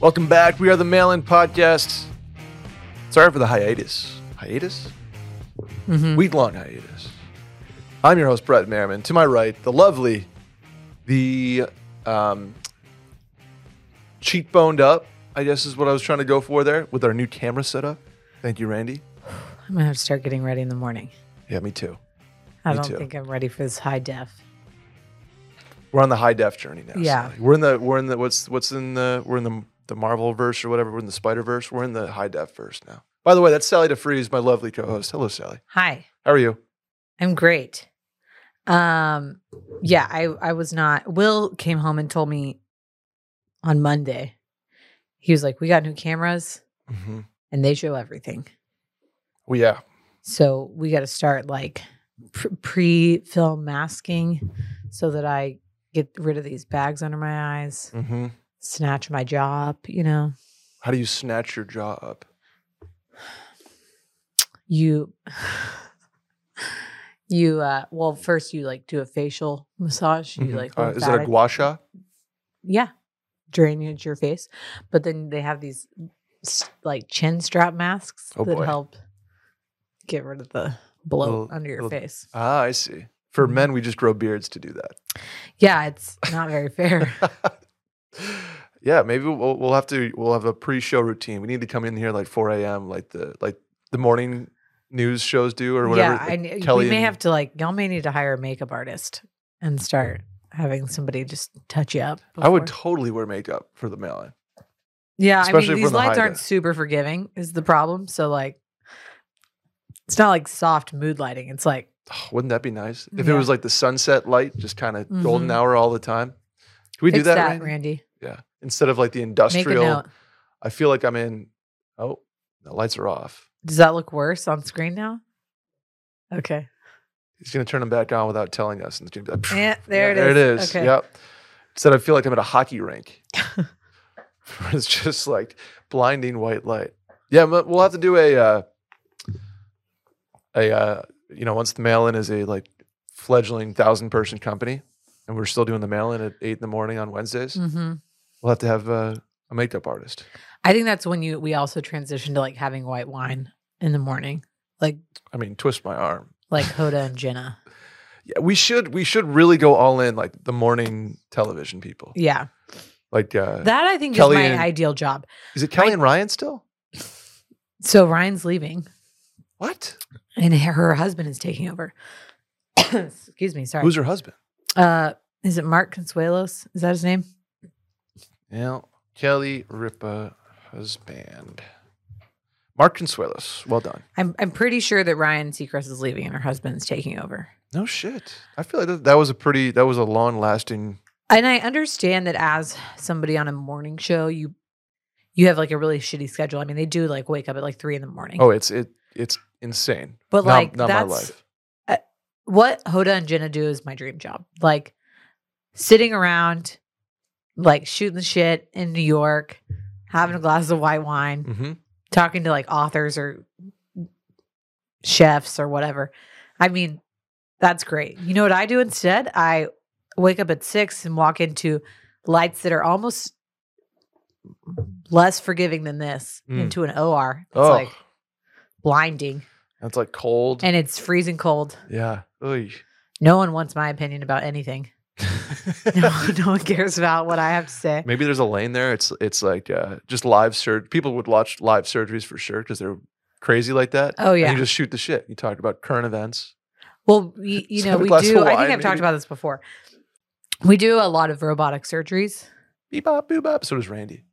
Welcome back. We are the Mail In Podcast. Sorry for the hiatus. Hiatus? Mhm. Week long hiatus. I'm your host, Brett Merriman. To my right, the lovely, the um, cheekboned up, I guess is what I was trying to go for there with our new camera setup. Thank you, Randy. I'm gonna have to start getting ready in the morning. Yeah, me too. I Me don't too. think I'm ready for this high def. We're on the high def journey now. Yeah. Sally. We're in the we're in the what's what's in the we're in the the Marvel verse or whatever. We're in the Spider Verse. We're in the high def verse now. By the way, that's Sally deFries, my lovely co-host. Hello, Sally. Hi, How are you? I'm great. Um, yeah, I I was not. Will came home and told me on Monday. He was like, "We got new cameras, Mm-hmm. and they show everything. Well, yeah. So we got to start like pre-film masking, so that I get rid of these bags under my eyes, Mm-hmm. Snatch my jaw up. You know, How do you snatch your jaw up? you." You uh well first you like do a facial massage. You Mhm. like Uh, is it a gua sha? yeah drainage your face but then they have these like chin strap masks Oh, that boy. help get rid of the bloat Little- under your little- face Ah, I see. For Mhm. men, we just grow beards to do that. yeah it's not very fair yeah, maybe we'll we'll have to we'll have a pre-show routine. We need to come in here like 4 a.m. like the like the morning news shows do or whatever. yeah like kn- Kelly we may and- have to like y'all may need to hire a makeup artist and start having somebody just touch you up I would totally wear makeup for the mail-in. yeah especially i mean these the lights aren't def. super forgiving is the problem so like it's not like soft mood lighting it's like Oh, wouldn't that be nice if it was like the sunset light, just kind of golden Mhm. hour all the time? Can we fix do that, that Randy? randy Yeah, instead of like the industrial. I feel like I'm in. Oh, the lights are off. Does that look worse on screen now? Okay. He's gonna turn them back on without telling us, and it's gonna be like, Yeah, there it There it is. is. Okay. Yep. Instead, I feel like I'm at a hockey rink. it's just like blinding white light. Yeah, but we'll have to do a uh, a uh, you know once the mail in is a like fledgling thousand person company, and we're still doing the mail in at eight in the morning on Wednesdays. hmm We'll have to have uh, a makeup artist. I think that's when you we also transition to like having white wine in the morning, like I mean, twist my arm. like Hoda and Jenna. Yeah, we should we should really go all in like the morning television people. Yeah, Like, uh, that I think Kelly is my and- ideal job. is it Kelly I- and Ryan still? So Ryan's leaving, What? and her husband is taking over. Excuse me, sorry. Who's her husband? Uh, is it Mark Consuelos? Is that his name? Yeah, Kelly Ripa husband. Mark Consuelos. Well done. I'm I'm pretty sure that Ryan Seacrest is leaving and her husband's taking over. No shit. I feel like that, that was a pretty that was a long lasting And I understand that as somebody on a morning show, you you have like a really shitty schedule. I mean, they do like wake up at like three in the morning. Oh, it's it it's insane. But, Not- like, not my that's- life. What Hoda and Jenna do is my dream job. Like sitting around, like shooting shit in New York, having a glass of white wine, hmm talking to like authors or chefs or whatever. I mean, that's great. You know what I do instead? I wake up at six and walk into lights that are almost less forgiving than this Mm. into an OR. It's Oh, like blinding that's like cold. and it's freezing cold. yeah. Oy. No one wants my opinion about anything. No, no one cares about what I have to say. Maybe there's a lane there. It's it's like uh, just live surgery. People would watch live surgeries for sure because they're crazy like that. Oh And yeah. you just shoot the shit. You talk about current events. Well, you, you know, we do. of I think I've talked about this before. We do a lot of robotic surgeries. Beep bop, boop bop. So does Randy.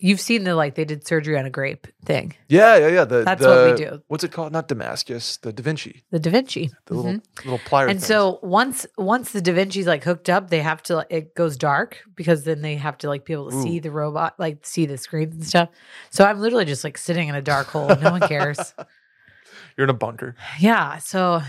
You've seen the like they did surgery on a grape thing. Yeah, yeah, yeah. The, That's the, what we do. What's it called? Not Damascus. The Da Vinci. The Da Vinci. The little Mhm. little plier. And things. so once once the Da Vinci's like hooked up, they have to it goes dark because then they have to like be able to see the robot, like see the screens and stuff. So I'm literally just like sitting in a dark hole. No one cares. you're in a bunker. Yeah. So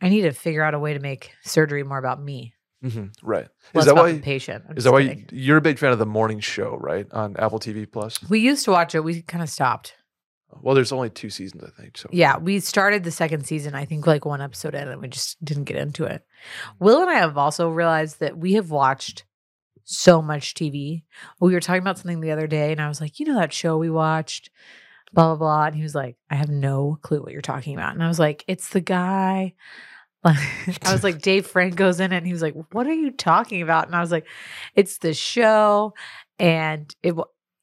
I need to figure out a way to make surgery more about me. Hmm Right. Is that why? patient. I'm Is that why kidding. you, you're a big fan of the morning show, right? On Apple TV Plus. we used to watch it? We kind of stopped. Well, there's only two seasons, I think. So Yeah, we started the second season, I think like one episode in, and we just didn't get into it. Will and I have also realized that we have watched so much TV. We were talking about something the other day, and I was like, you know that show we watched, blah blah blah. And he was like, I have no clue what you're talking about. And I was like, it's the guy. I was like, Dave Franco's in it, and he was like, "What are you talking about?" And I was like, "It's the show," and it.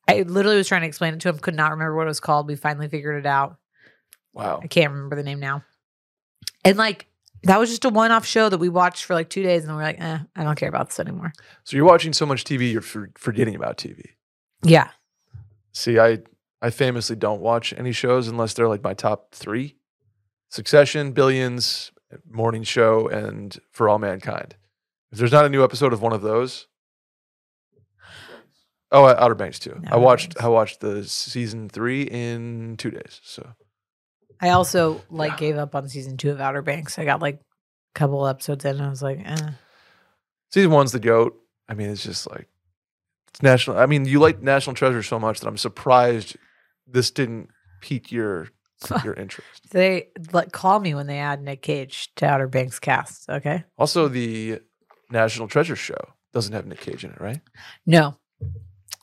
I literally was trying to explain it to him, could not remember what it was called. We finally figured it out. Wow. I can't remember the name now. And like that was just a one-off show that we watched for like two days, and we're like, eh, I don't care about this anymore. So you're watching so much TV, you're for, forgetting about TV. Yeah, See, I I famously don't watch any shows unless they're like my top three: Succession, Billions, Morning Show, and For All Mankind. If there's not a new episode of one of those, oh, uh, Outer Banks too. I watched Banks. I watched the season three in two days. So I also like gave up on season two of Outer Banks. I got like a couple episodes in, and I was like, eh. season one's the goat. I mean, it's just like it's national. I mean, you like National Treasure so much that I'm surprised this didn't pique your your interest. They like call me when they add Nick Cage to Outer Banks cast. Okay. Also, the National Treasure show doesn't have Nick Cage in it, right? No.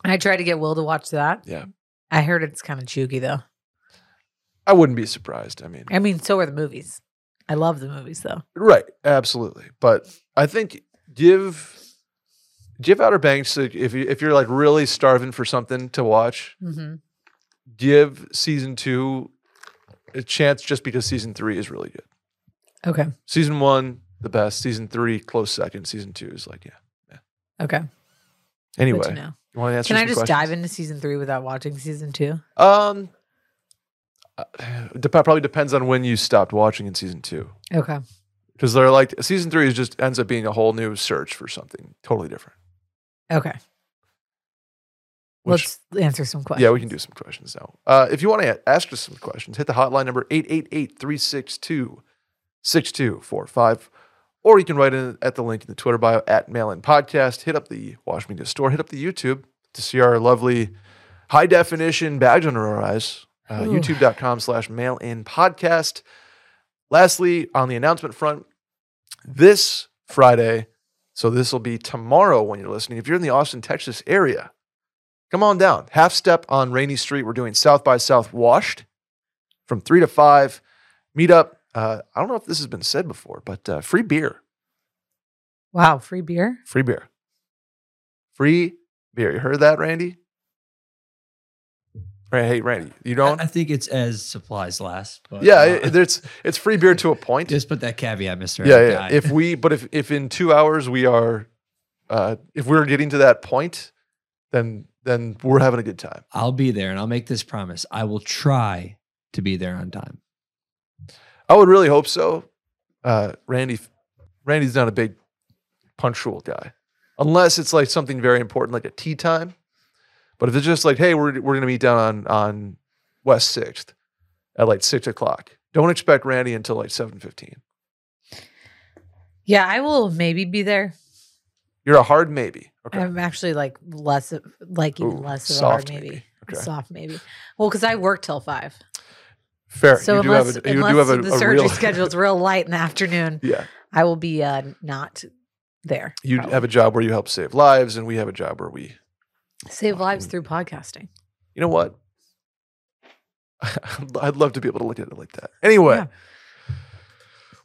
I tried to get Will to watch that. Yeah. I heard it's kind of chuggy though. I wouldn't be surprised. I mean, I mean, so are the movies. I love the movies though. right, absolutely. But I think give give Outer Banks if you if you're like really starving for something to watch, Mm-hmm. give season two a chance just because season three is really good. Okay. Season one, the best. Season three, close second. Season two is like, yeah. yeah. Okay. Good Anyway, to know. you want to answer Can I some just questions? dive into season three without watching season two? Um, uh, dep- probably depends on when you stopped watching in season two. Okay. Because they're like season three is just ends up being a whole new search for something totally different. Okay. Which, Let's answer some questions. yeah, we can do some questions now. Uh, if you want to ask us some questions, hit the hotline number 888-362-6245. Or you can write in at the link in the Twitter bio at Mail In Podcast. Hit up the Washed Media Store. Hit up the YouTube to see our lovely high definition badge under our eyes. Uh. YouTube.com slash mail in podcast. Lastly, on the announcement front, this Friday, so this will be tomorrow when you're listening. If you're in the Austin, Texas area, come on down. Half step on Rainey Street. We're doing South by South Washed from three to five. Meet up. Uh, I don't know if this has been said before, but uh, free beer. Wow. Free beer? Free beer. Free beer. You heard that, Randy? Right, hey, Randy, you I, don't? I think it's as supplies last. But yeah, uh, it, it's it's free beer to a point. just put that caveat, Mister. yeah, yeah. If we, but if if in two hours we are, uh, if we're getting to that point, then then we're having a good time. I'll be there, and I'll make this promise: I will try to be there on time. I would really hope so. Uh, Randy, Randy's not a big punctual guy, unless it's like something very important, like a tea time. But if it's just like, hey, we're we're gonna meet down on on West Sixth at like six o'clock, don't expect Randy until like seven fifteen. Yeah, I will maybe be there. You're a hard maybe. Okay. I'm actually like less, of, like even Ooh, less of a hard soft maybe. maybe. Okay. Soft maybe. Well, because I work till five. Fair. So you do unless, have a, you unless do have a, the a surgery real, schedule is real light in the afternoon, yeah. I will be uh, not there. You probably. have a job where you help save lives, and we have a job where we. save lives through podcasting. You know what? I'd love to be able to look at it like that. Anyway, Yeah.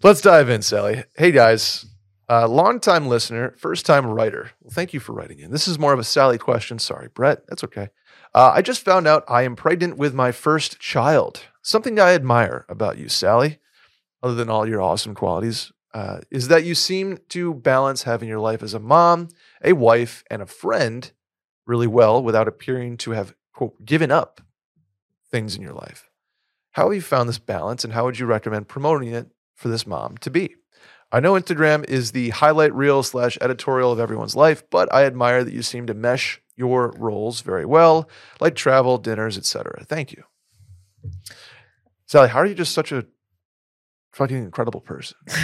let's dive in, Sally. Hey guys, uh, longtime listener, first time writer. Well, thank you for writing in. This is more of a Sally question. Sorry, Brett. That's okay. Uh, I just found out I am pregnant with my first child. Something I admire about you, Sally, other than all your awesome qualities, uh, is that you seem to balance having your life as a mom, a wife, and a friend really well without appearing to have, quote, given up things in your life. How have you found this balance and how would you recommend promoting it for this mom to be? I know Instagram is the highlight reel slash editorial of everyone's life, but I admire that you seem to mesh your roles very well, like travel, dinners, etc. Thank you. Sally, how are you just such a fucking incredible person?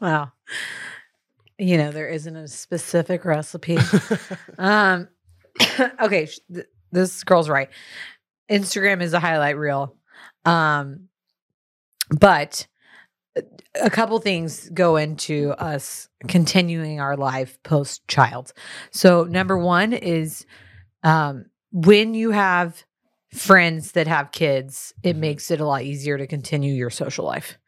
Wow. You know, there isn't a specific recipe. um, okay, th- this girl's right. Instagram is a highlight reel. Um, but a couple things go into us continuing our life post child. So number one is um, when you have friends that have kids, it makes it a lot easier to continue your social life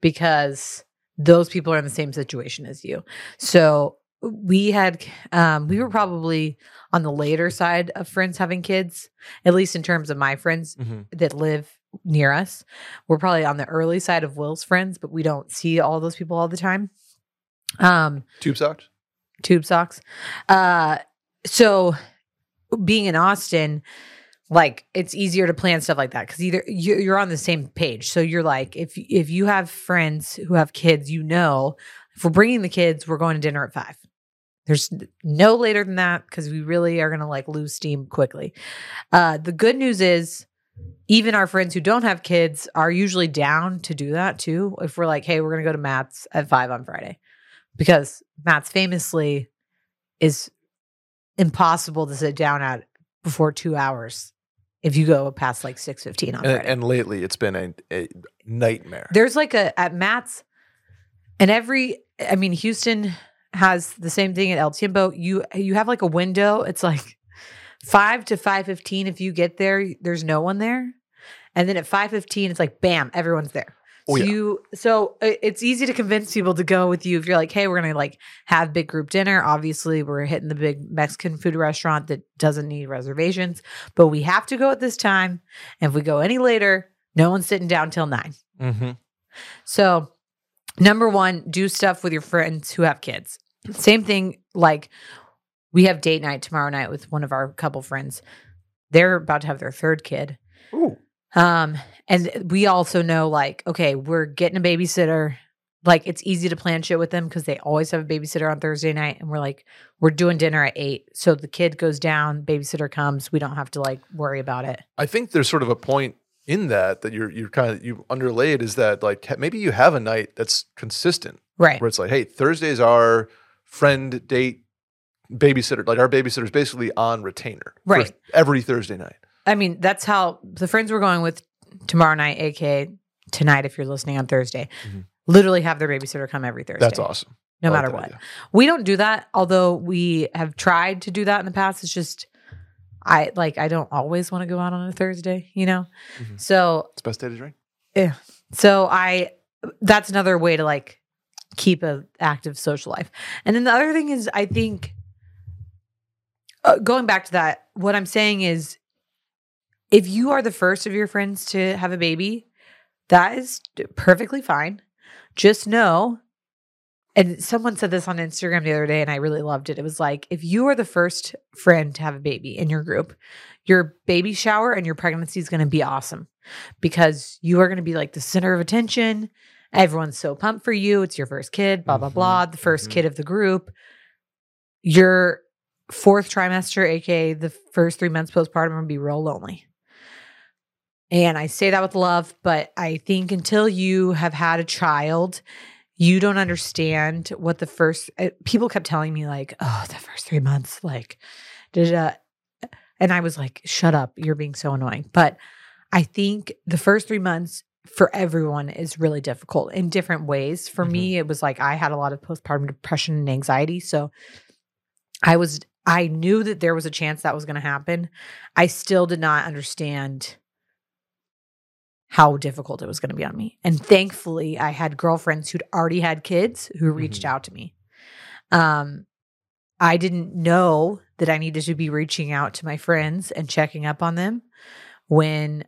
because those people are in the same situation as you. So we had um we were probably on the later side of friends having kids, at least in terms of my friends Mhm. that live near us. We're probably on the early side of Will's friends, but we don't see all those people all the time. Um Tube socks. tube socks. Uh, so being in Austin, like it's easier to plan stuff like that because either you- you're on the same page. So you're like, if if you have friends who have kids, you know, if we're bringing the kids, we're going to dinner at five. There's no later than that because we really are gonna like lose steam quickly. Uh, the good news is. Even our friends who don't have kids are usually down to do that too. If we're like, hey, we're going to go to Matt's at five on Friday because Matt's famously is impossible to sit down at before two hours if you go past like six fifteen on And, Friday. and lately, it's been a, a nightmare. There's like a at Matt's, and every I mean Houston has the same thing at El Tiempo. You you have like a window. It's like five to five fifteen. If you get there, there's no one there, and then at five fifteen, it's like bam, everyone's there. Oh, so yeah. you so it's easy to convince people to go with you if you're like, hey, we're gonna like have big group dinner. Obviously, we're hitting the big Mexican food restaurant that doesn't need reservations, but we have to go at this time. And if we go any later, no one's sitting down till nine. Mm-hmm. So, number one, do stuff with your friends who have kids. Same thing, like we have date night tomorrow night with one of our couple friends. They're about to have their third kid. Ooh. Um, and we also know, like, okay, we're getting a babysitter. Like, it's easy to plan shit with them because they always have a babysitter on Thursday night. And we're like, we're doing dinner at eight. So the kid goes down, babysitter comes. We don't have to like worry about it. I think there's sort of a point in that that you're you're kind of you underlaid is that like maybe you have a night that's consistent Right. where it's like, hey, Thursdays are friend date babysitter. Like our babysitter's basically on retainer, for Right. every Thursday night. I mean, that's how the friends we're going with tomorrow night, aka tonight, if you're listening on Thursday, Mhm. literally have their babysitter come every Thursday. That's awesome. No like matter what. idea. We don't do that, although we have tried to do that in the past. It's just I like I don't always want to go out on a Thursday, you know? Mhm. So It's best day to drink. Yeah. So I that's another way to like keep a active social life. And then the other thing is I think uh, going back to that what I'm saying is if you are the first of your friends to have a baby, that is perfectly fine. Just know and someone said this on Instagram the other day and I really loved it. It was like if you are the first friend to have a baby in your group, your baby shower and your pregnancy is going to be awesome because you are going to be like the center of attention. Everyone's so pumped for you. It's your first kid, blah, blah, Mhm, blah. The 1st mhm. kid of the group. Your fourth trimester, aka the first three months postpartum, to be real lonely. And I say that with love, but I think until you have had a child, you don't understand what the first uh, people kept telling me, like, oh, the first three months, like, did uh, and I was like, shut up, you're being so annoying. But I think the first three months for everyone is really difficult in different ways. For me, it was like I had a lot of postpartum depression and anxiety. So I was, I knew that there was a chance that was going to happen. I still did not understand how difficult it was going to be on me. And thankfully, I had girlfriends who'd already had kids who reached Mhm. out to me. Um, I didn't know that I needed to be reaching out to my friends and checking up on them when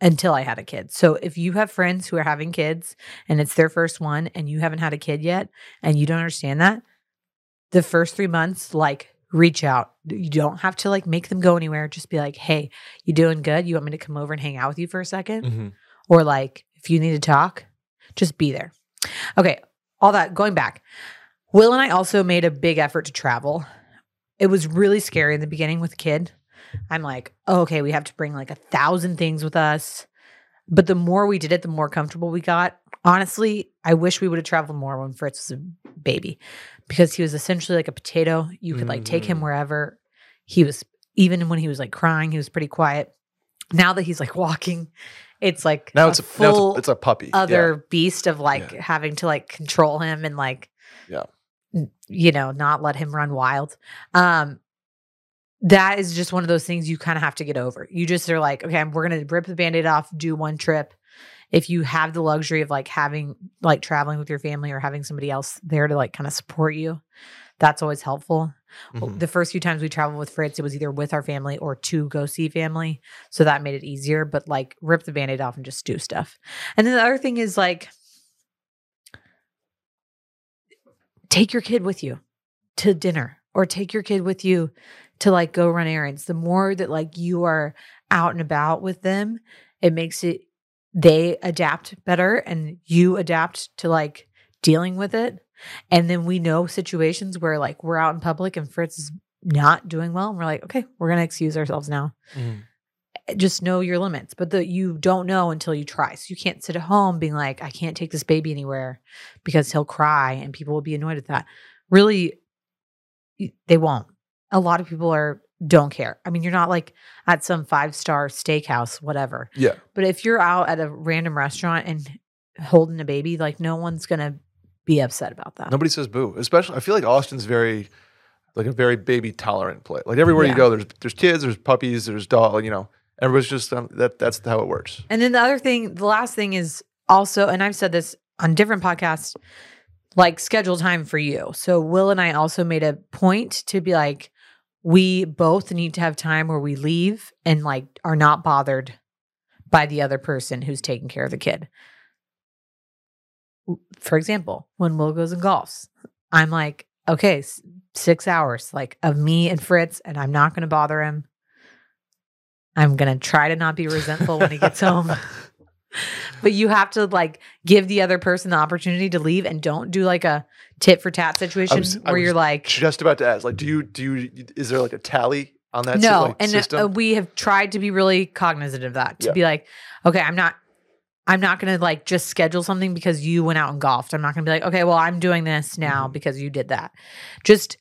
until I had a kid. So if you have friends who are having kids and it's their first one and you haven't had a kid yet and you don't understand that, the first 3 months like reach out. You don't have to like make them go anywhere. Just be like, "Hey, you doing good? You want me to come over and hang out with you for a 2nd Mhm. or like if you need to talk, just be there. Okay, all that going back. Will and I also made a big effort to travel. It was really scary in the beginning with a kid. I'm like, oh, okay, we have to bring like a thousand things with us. But the more we did it, the more comfortable we got. Honestly, I wish we would have traveled more when Fritz was a baby because he was essentially like a potato. You could like take him Mhm. wherever. He was, even when he was like crying, he was pretty quiet. Now that he's like walking it's like Now a it's a, full it's a, it's a puppy. other beast of like Yeah. having to like control him and like Yeah. you know not let him run wild um that is just one of those things you kind of have to get over you just are like okay we're gonna rip the band-aid off do one trip if you have the luxury of like having like traveling with your family or having somebody else there to like kind of support you that's always helpful. Mhm. the first few times we traveled with Fritz, it was either with our family or to go see family. So that made it easier. But like rip the band-aid off and just do stuff. And then the other thing is like take your kid with you to dinner or take your kid with you to like go run errands. The more that like you are out and about with them, it makes it they adapt better and you adapt to like dealing with it. And then we know situations where like we're out in public and Fritz is not doing well. And we're like, okay, we're going to excuse ourselves now. Mhm. Just know your limits, but the, you don't know until you try. So you can't sit at home being like, I can't take this baby anywhere because he'll cry and people will be annoyed at that. Really, they won't. A lot of people are don't care. I mean, you're not like at some five star steakhouse, whatever. Yeah. But if you're out at a random restaurant and holding a baby, like no one's gonna be upset about that. Nobody says boo. Especially, I feel like Austin's very, like a very baby tolerant place. Like everywhere Yeah. you go, there's there's kids, there's puppies, there's dog. You know, everybody's just um, that. That's how it works. And then the other thing, the last thing is also, and I've said this on different podcasts, like schedule time for you. So Will and I also made a point to be like, we both need to have time where we leave and like are not bothered by the other person who's taking care of the kid. For example, when Will goes and golfs, I'm like, okay, six hours like of me and Fritz, and I'm not going to bother him. I'm going to try to not be resentful when he gets home. But you have to like give the other person the opportunity to leave and don't do like a tit for tat situation was- where you're like, Just about to ask, like, do you do you? Is there like a tally on that? no. like, and system? uh, we have tried to be really cognizant of that to Yeah. be like, okay, I'm not. I'm not going to like just schedule something because you went out and golfed. I'm not going to be like, okay, well, I'm doing this now Mhm. because you did that. Just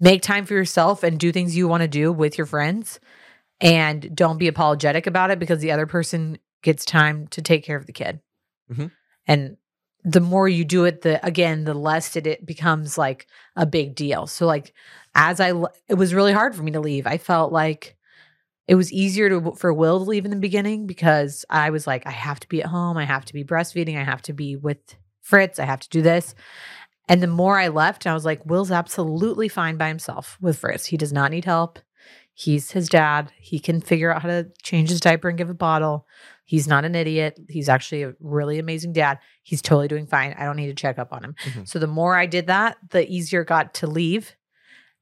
make time for yourself and do things you want to do with your friends and don't be apologetic about it because the other person gets time to take care of the kid. Mhm. And the more you do it, the again, the less it, it becomes like a big deal. So like as I, it was really hard for me to leave. I felt like it was easier to for Will to leave in the beginning because I was like I have to be at home, I have to be breastfeeding, I have to be with Fritz, I have to do this. And the more I left, I was like Will's absolutely fine by himself with Fritz. He does not need help. He's his dad. He can figure out how to change his diaper and give a bottle. He's not an idiot. He's actually a really amazing dad. He's totally doing fine. I don't need to check up on him. Mhm. So the more I did that, the easier it got to leave.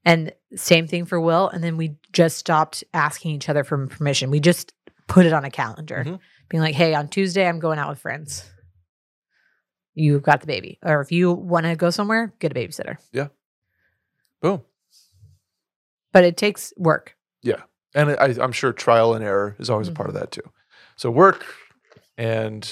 And same thing for Will. And then we just stopped asking each other for permission. We just put it on a calendar, Mhm. being like, hey, on Tuesday, I'm going out with friends. You've got the baby. Or if you want to go somewhere, get a babysitter. Yeah. Boom. But it takes work. Yeah. And I, I'm sure trial and error is always a part of that too. So work and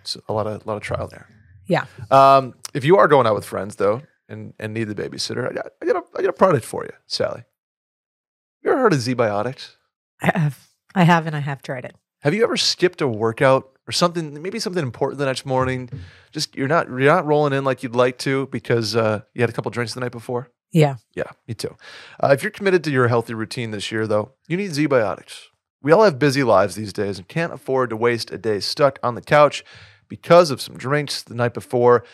it's a lot of a lot of trial there. Yeah. Um, if you are going out with friends though and and need the babysitter, I got I got a I got a product for you, Sally. You ever heard of ZBiotics? I have. I have and I have tried it. Have you ever skipped a workout or something? Maybe something important the next morning. Just you're not you're not rolling in like you'd like to because uh, you had a couple drinks the night before. Yeah. Yeah, me too. Uh, if you're committed to your healthy routine this year, though, you need ZBiotics. We all have busy lives these days and can't afford to waste a day stuck on the couch because of some drinks the night before.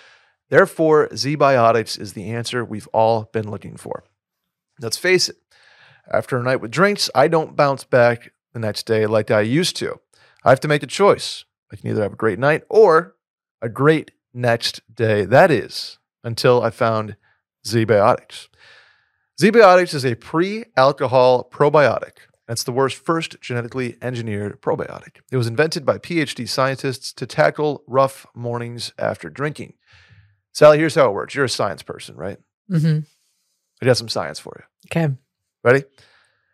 Therefore, ZBiotics is the answer we've all been looking for. Let's face it, after a night with drinks, I don't bounce back the next day like I used to. I have to make a choice. I can either have a great night or a great next day. That is until I found ZBiotics. ZBiotics is a pre-alcohol probiotic. That's the world's first genetically engineered probiotic. It was invented by PhD scientists to tackle rough mornings after drinking. Sally, here's how it works. You're a science person, right? Mm-hmm. I got some science for you. Okay. Ready?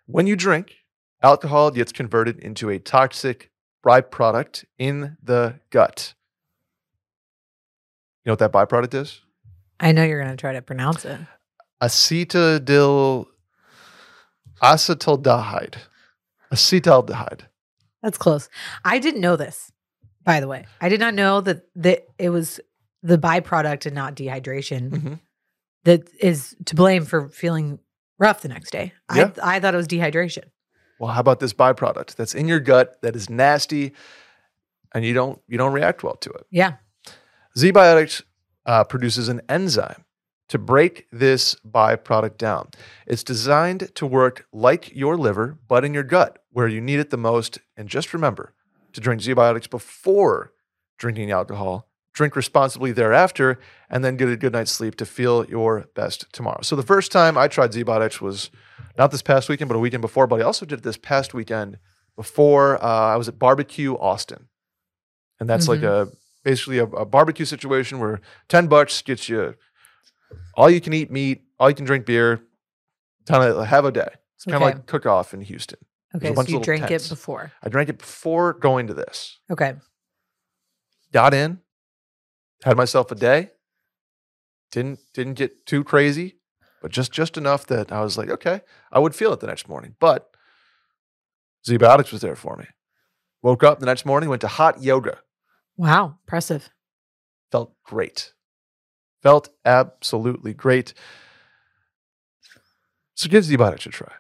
When you drink, alcohol gets converted into a toxic byproduct in the gut. You know what that byproduct is? I know you're going to try to pronounce it. Acetyl acetaldehyde. Acetaldehyde. That's close. I didn't know this, by the way. I did not know that that it was the byproduct and not dehydration Mhm. that is to blame for feeling rough the next day. Yeah. I I thought it was dehydration. Well, how about this byproduct that's in your gut that is nasty, and you don't you don't react well to it? Yeah. ZBiotics uh, produces an enzyme to break this byproduct down. It's designed to work like your liver, but in your gut, where you need it the most. And just remember to drink ZBiotics before drinking alcohol. Drink responsibly thereafter, and then get a good night's sleep to feel your best tomorrow. So the first time I tried ZBiotics was not this past weekend, but a weekend before. But I also did it this past weekend before uh, I was at Barbecue Austin, and that's like a basically a, a barbecue situation where 10 bucks gets you all you can eat meat, all you can drink beer, kind of have a day. It's kind of Okay. like cook off in Houston. Okay. a So bunch of you little drank tents. it before. I drank it before going to this. Okay. Got in, had myself a day. Didn't didn't get too crazy, but just just enough that I was like, okay, I would feel it the next morning. But ZBiotics was there for me. Woke up the next morning, went to hot yoga. Wow. Impressive. felt great. Felt absolutely great. So give ZBiotics a try.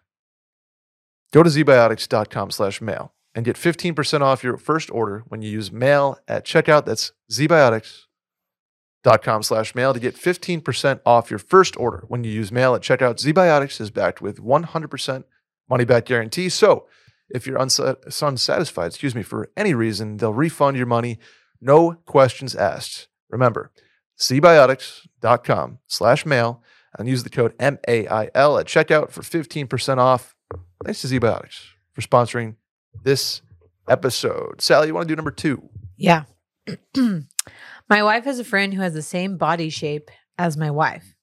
Go to zbiotics.com slash mail and get 15% off your first order when you use mail at checkout. That's zbiotics.com slash mail to get 15% off your first order when you use mail at checkout. ZBiotics is backed with 100% money back guarantee. So if you're unsa- unsatisfied, excuse me, for any reason, they'll refund your money. No questions asked. Remember, zbiotics.com slash mail and use the code MAIL at checkout for 15% off. Thanks to ZBiotics for sponsoring this episode. Sally, you want to do number two? Yeah. my wife has a friend who has the same body shape as my wife.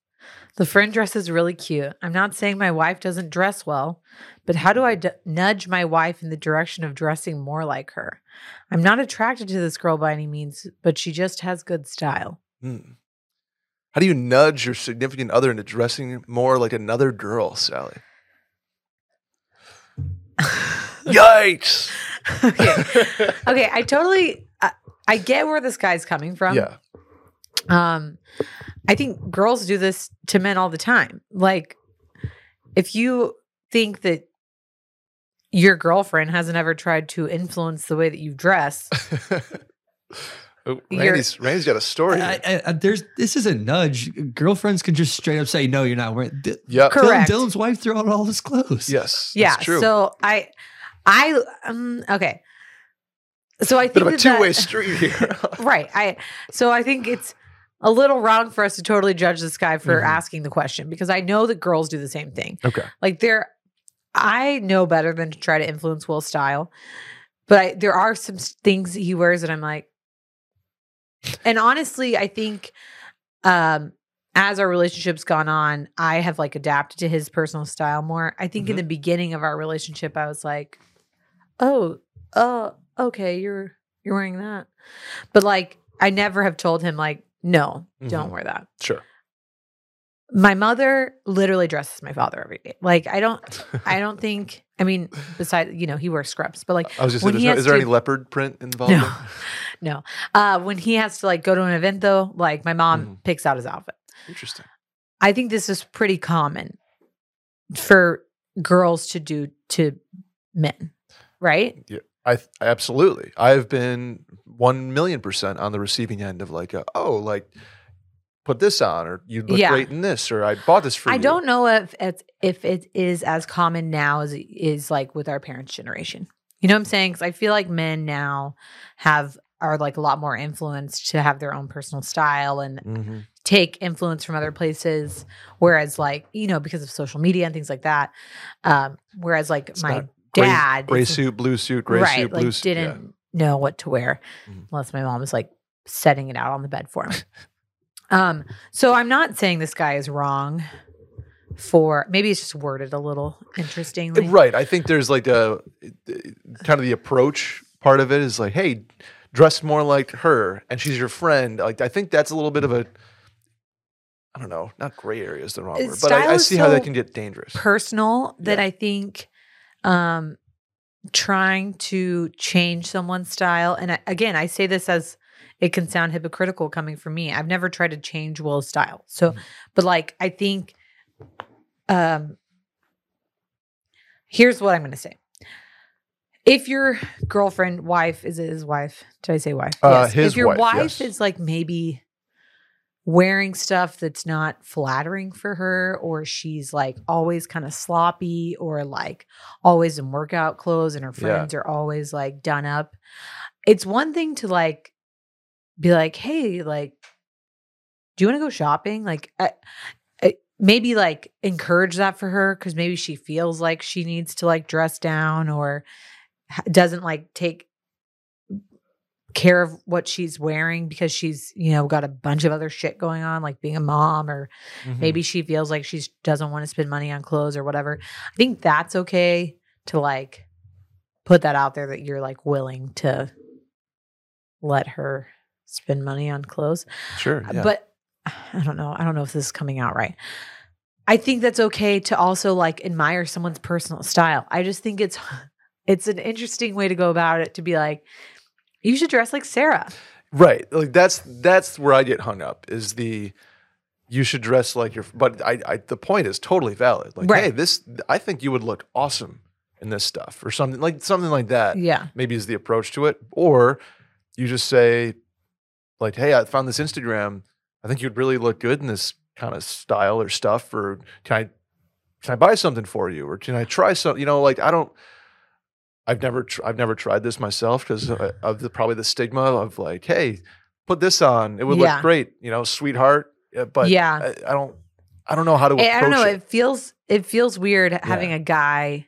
The friend dresses really cute. I'm not saying my wife doesn't dress well, but how do I d- nudge my wife in the direction of dressing more like her? I'm not attracted to this girl by any means, but she just has good style. Hmm. How do you nudge your significant other into dressing more like another girl, Sally? Yikes! okay. Okay, I totally I, I get where this guy's coming from. yeah. Um, I think girls do this to men all the time. Like, if you think that your girlfriend hasn't ever tried to influence the way that you dress, Oh, You're- Randy's, Randy's got a story. I. I, I, there's this is a nudge. Girlfriends can just straight up say, "No, you're not wearing." D- Yep. Correct. Dylan, Dylan's wife threw out all his clothes. Yes. yeah. That's true. So I, I, um, okay. So I think Bit of a that two way that- street here. right. I so I think it's a little wrong for us to totally judge this guy for Mhm. asking the question because I know that girls do the same thing. okay. Like there, I know better than to try to influence Will's style, but I, there are some s- things he wears that I'm like, and honestly, I think um, as our relationship's gone on, I have like adapted to his personal style more. I think in Mhm. the beginning of our relationship, I was like, oh, oh, okay, you're you're wearing that, but like I never have told him like, no, don't Mhm. wear that Sure. my mother literally dresses my father every day. Like I don't I don't think I mean besides you know he wears scrubs, but like I was just saying, there, is there to- any leopard print involved? no. No. Uh when he has to like go to an event though, like my mom Mhm. picks out his outfit. Interesting. I think this is pretty common for girls to do to men, right? Yeah. I th- absolutely. I've been one million percent on the receiving end of like, a, oh, like put this on, or you look Yeah. great in this, or I bought this for I you. I don't know if it's if it is as common now as it is like with our parents' generation. You know what I'm saying? Because I feel like men now have are like a lot more influenced to have their own personal style and Mhm. take influence from other places. Whereas like you know because of social media and things like that. Um, whereas like It's my not gray- dad, Gray suit, blue suit, gray right, suit, like blue suit. didn't know what to wear Mhm. unless my mom was like setting it out on the bed for him. um, so I'm not saying this guy is wrong for maybe it's just worded a little interestingly. Right. I think there's like a kind of the approach part of it is like, hey, dress more like her, and she's your friend. Like, I think that's a little bit of a, I don't know, not gray area is the wrong word, but I, I see how that can get dangerous. Personal that Yeah. I think um trying to change someone's style. And I, again, I say this as it can sound hypocritical coming from me. I've never tried to change Will's style. So, Mhm. but like, I think, um, here's what I'm going to say. If your girlfriend, wife, is it his wife? Did I say wife? Uh, his If your wife, wife yes. is like maybe wearing stuff that's not flattering for her, or she's like always kind of sloppy, or like always in workout clothes, and her Yeah. friends are always like done up. It's one thing to like be like, hey, like, do you want to go shopping? Like, I, I, maybe like encourage that for her because maybe she feels like she needs to like dress down or doesn't like take care of what she's wearing because she's you know got a bunch of other shit going on like being a mom or Mhm. maybe she feels like she doesn't want to spend money on clothes or whatever i think that's okay to like put that out there that you're like willing to let her spend money on clothes sure. Yeah. Uh, but i don't know i don't know if this is coming out right i think that's okay to also like admire someone's personal style i just think it's it's an interesting way to go about it to be like you should dress like sarah Right. Like that's that's where I get hung up is the you should dress like your but I, I the point is totally valid. Like, Right. hey, this I think you would look awesome in this stuff or something like something like that. yeah Maybe is the approach to it. Or you just say, like, hey, I found this Instagram. I think you'd really look good in this kind of style or stuff. Or can I can I buy something for you? Or can I try some? You know, like I don't I've never tr- I've never tried this myself because of the probably the stigma of like, hey, put this on, it would Yeah. look great, you know, sweetheart. Uh, But Yeah. I, I don't I don't know how to approach I don't know. it. It feels it feels weird having a guy,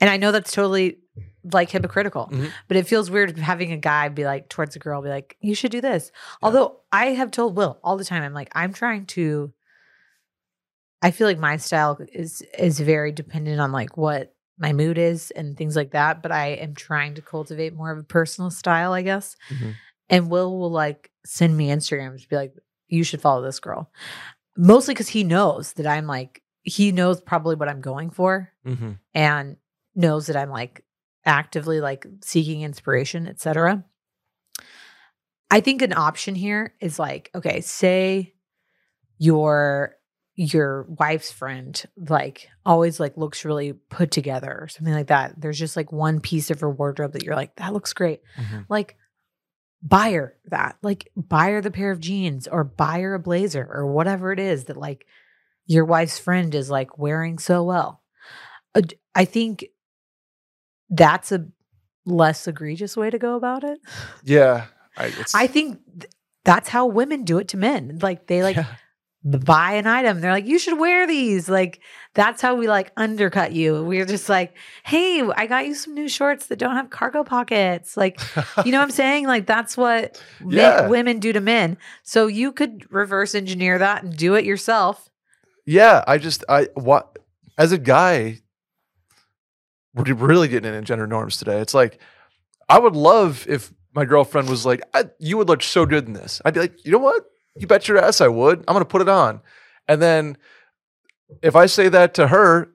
and I know that's totally like hypocritical, Mhm. but it feels weird having a guy be like towards a girl, be like, "You should do this." Although I have told Will all the time, I'm like, I'm trying to. I feel like my style is is very dependent on like what my mood is and things like that. But I am trying to cultivate more of a personal style, I guess. Mhm. And Will will like send me Instagrams, to be like, "You should follow this girl." Mostly because he knows that I'm like, he knows probably what I'm going for, Mhm. and knows that I'm like actively like seeking inspiration, etc. I think an option here is like, okay, say your your wife's friend like always like looks really put together or something like that. There's just like one piece of her wardrobe that you're like, that looks great. Mhm. Like buy her that. Like buy her the pair of jeans or buy her a blazer or whatever it is that like your wife's friend is like wearing so well. i think that's a less egregious way to go about it. Yeah. I, I think th- that's how women do it to men. Like they like Yeah. Buy an item. They're like, you should wear these. Like that's how we like undercut you. We're just like, hey, I got you some new shorts that don't have cargo pockets. Like, you know what I'm saying? Like that's what men- women do to men. So you could reverse engineer that and do it yourself. Yeah, I just I what as a guy, we're really getting into gender norms today. It's like I would love if my girlfriend was like, "You would look so good in this." I'd be like, "You know what? You bet your ass I would. I'm gonna put it on." And then if I say that to her,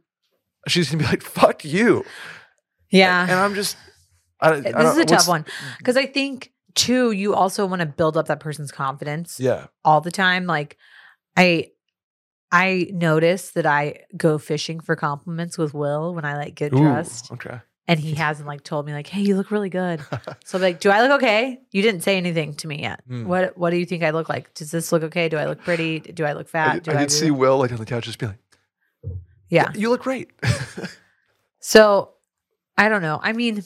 she's gonna be like, "Fuck you." Yeah. and I'm just. I, I this is a tough one mm. because I think too, you also want to build up that person's confidence. Yeah, all the time. Like I I notice that I go fishing for compliments with Will when I like get Ooh, dressed. okay. And he hasn't like told me like, hey, you look really good. So I'm like, do I look okay? You didn't say anything to me yet. Hmm. What what do you think I look like? Does this look okay? Do I look pretty? Do I look fat? Do I I did do- see Will like on the couch just be like, Yeah. "You look great." So I don't know. I mean,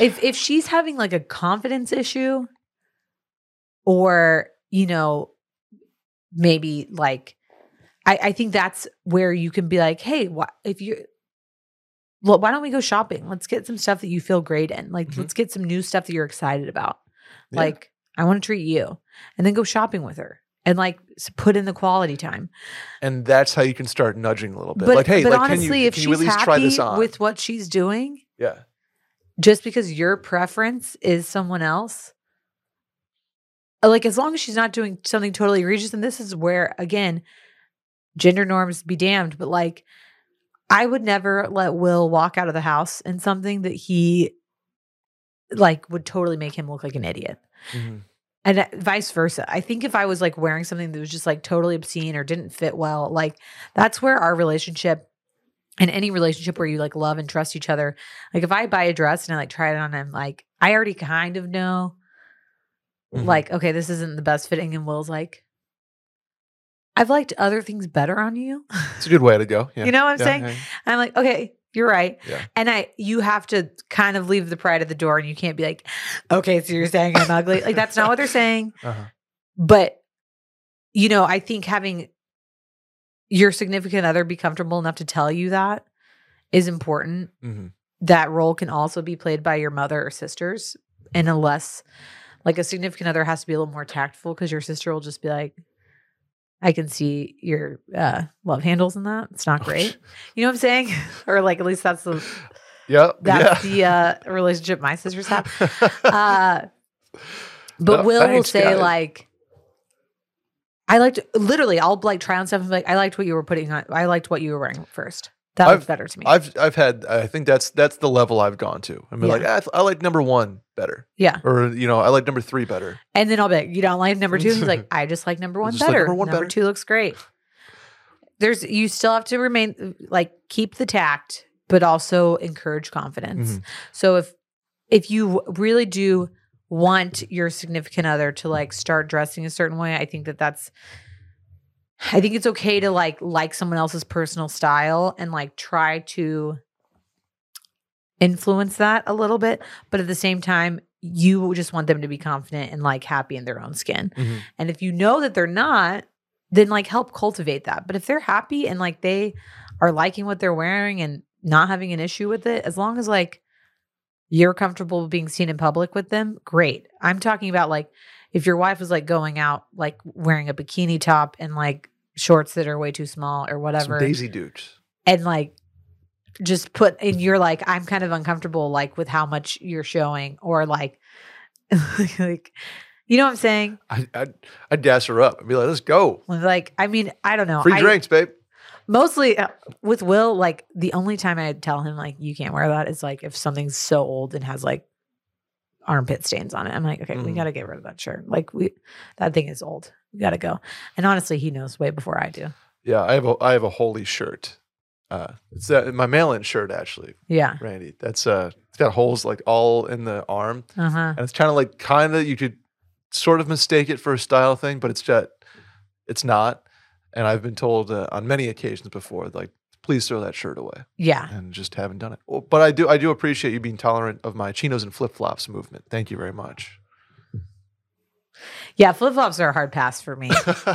if if she's having like a confidence issue, or you know, maybe like, I I think that's where you can be like, hey, what if you. Well, why don't we go shopping? Let's get some stuff that you feel great in. Like, Mhm. let's get some new stuff that you're excited about. Yeah. Like, I want to treat you, and then go shopping with her, and like put in the quality time. and that's how you can start nudging a little bit. But, like, hey, but like, honestly, can you, if can she's you at least happy try this on? with what she's doing, yeah. just because your preference is someone else uh, like as long as she's not doing something totally egregious and this is where again gender norms be damned but like I would never let Will walk out of the house in something that he like would totally make him look like an idiot. Mhm. And uh, vice versa. I think if I was like wearing something that was just like totally obscene or didn't fit well, like that's where our relationship and any relationship where you like love and trust each other, like if I buy a dress and I like try it on him, like I already kind of know, Mhm. like, okay, this isn't the best fitting. And Will's like, I've liked other things better on you. It's a good way to go. Yeah. You know what I'm Yeah, saying? yeah. I'm like, okay, you're right. Yeah. And I you have to kind of leave the pride at the door and you can't be like, okay, so you're saying I'm ugly. Like that's not what they're saying. Uh-huh. But you know, I think having your significant other be comfortable enough to tell you that is important. Mhm. That role can also be played by your mother or sisters. And unless like a significant other has to be a little more tactful because your sister will just be like, I can see your uh, love handles in that. It's not great. You know what I'm saying? or like at least that's the Yeah. that's yeah. the uh, relationship my sisters have. Uh, but Oh, Will will say like, I liked literally. I'll like try on stuff and be like, I liked what you were putting on. I liked what you were wearing first. That I've- better to me. I've I've had I think that's that's the level I've gone to. I mean, like Yeah. "Ah, I, like number one better, yeah, or you know, I like number three better. and then I'll be like, you don't like number two. He's like, I just like number one just like better. number one better. two looks great. There's you still have to remain like keep the tact, but also encourage confidence. Mhm. So if if you really do want your significant other to like start dressing a certain way, I think that that's I think it's okay to like like someone else's personal style and like try to influence that a little bit, but at the same time you just want them to be confident and like happy in their own skin. Mhm. And if you know that they're not, then like help cultivate that. But if they're happy and like they are liking what they're wearing and not having an issue with it, as long as like you're comfortable being seen in public with them, great. I'm talking about like if your wife was like going out like wearing a bikini top and like shorts that are way too small or Some whatever Daisy Dukes. and like just put and you're like I'm kind of uncomfortable like with how much you're showing or like like you know what I'm saying? I I'd, I'd gas her up. I'd be like, let's go. Like I mean, I don't know. Free I- drinks, babe. mostly uh, with Will, like the only time I tell him like you can't wear that is like if something's so old and has like armpit stains on it. I'm like, okay, we Mhm. got to get rid of that shirt. Like we that thing is old. We got to go. And honestly, he knows way before I do. Yeah, I have a I have a holy shirt. Uh, it's uh, my mail-in shirt actually, Yeah. Randy. That's uh, it's got holes like all in the arm, Uh huh. and it's kind of like kind of you could sort of mistake it for a style thing, but it's just it's not. And I've been told uh, on many occasions before, like, please throw that shirt away, Yeah. and just haven't done it. Well, but I do I do appreciate you being tolerant of my chinos and flip flops movement. Thank you very much. Yeah. Flip flops are a hard pass for me.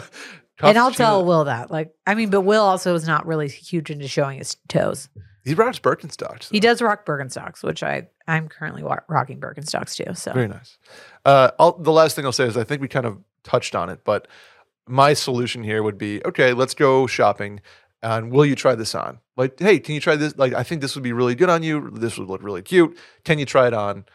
and I'll tell Will that. Like, I mean, but Will also is not really huge into showing his toes. he rocks Birkenstocks. He does rock Birkenstocks, which I I'm currently wa- rocking Birkenstocks too. So Very nice. Uh, I'll, the last thing I'll say is I think we kind of touched on it, but my solution here would be okay, let's go shopping. And will you try this on? Like, hey, can you try this? Like, I think this would be really good on you. This would look really cute. Can you try it on?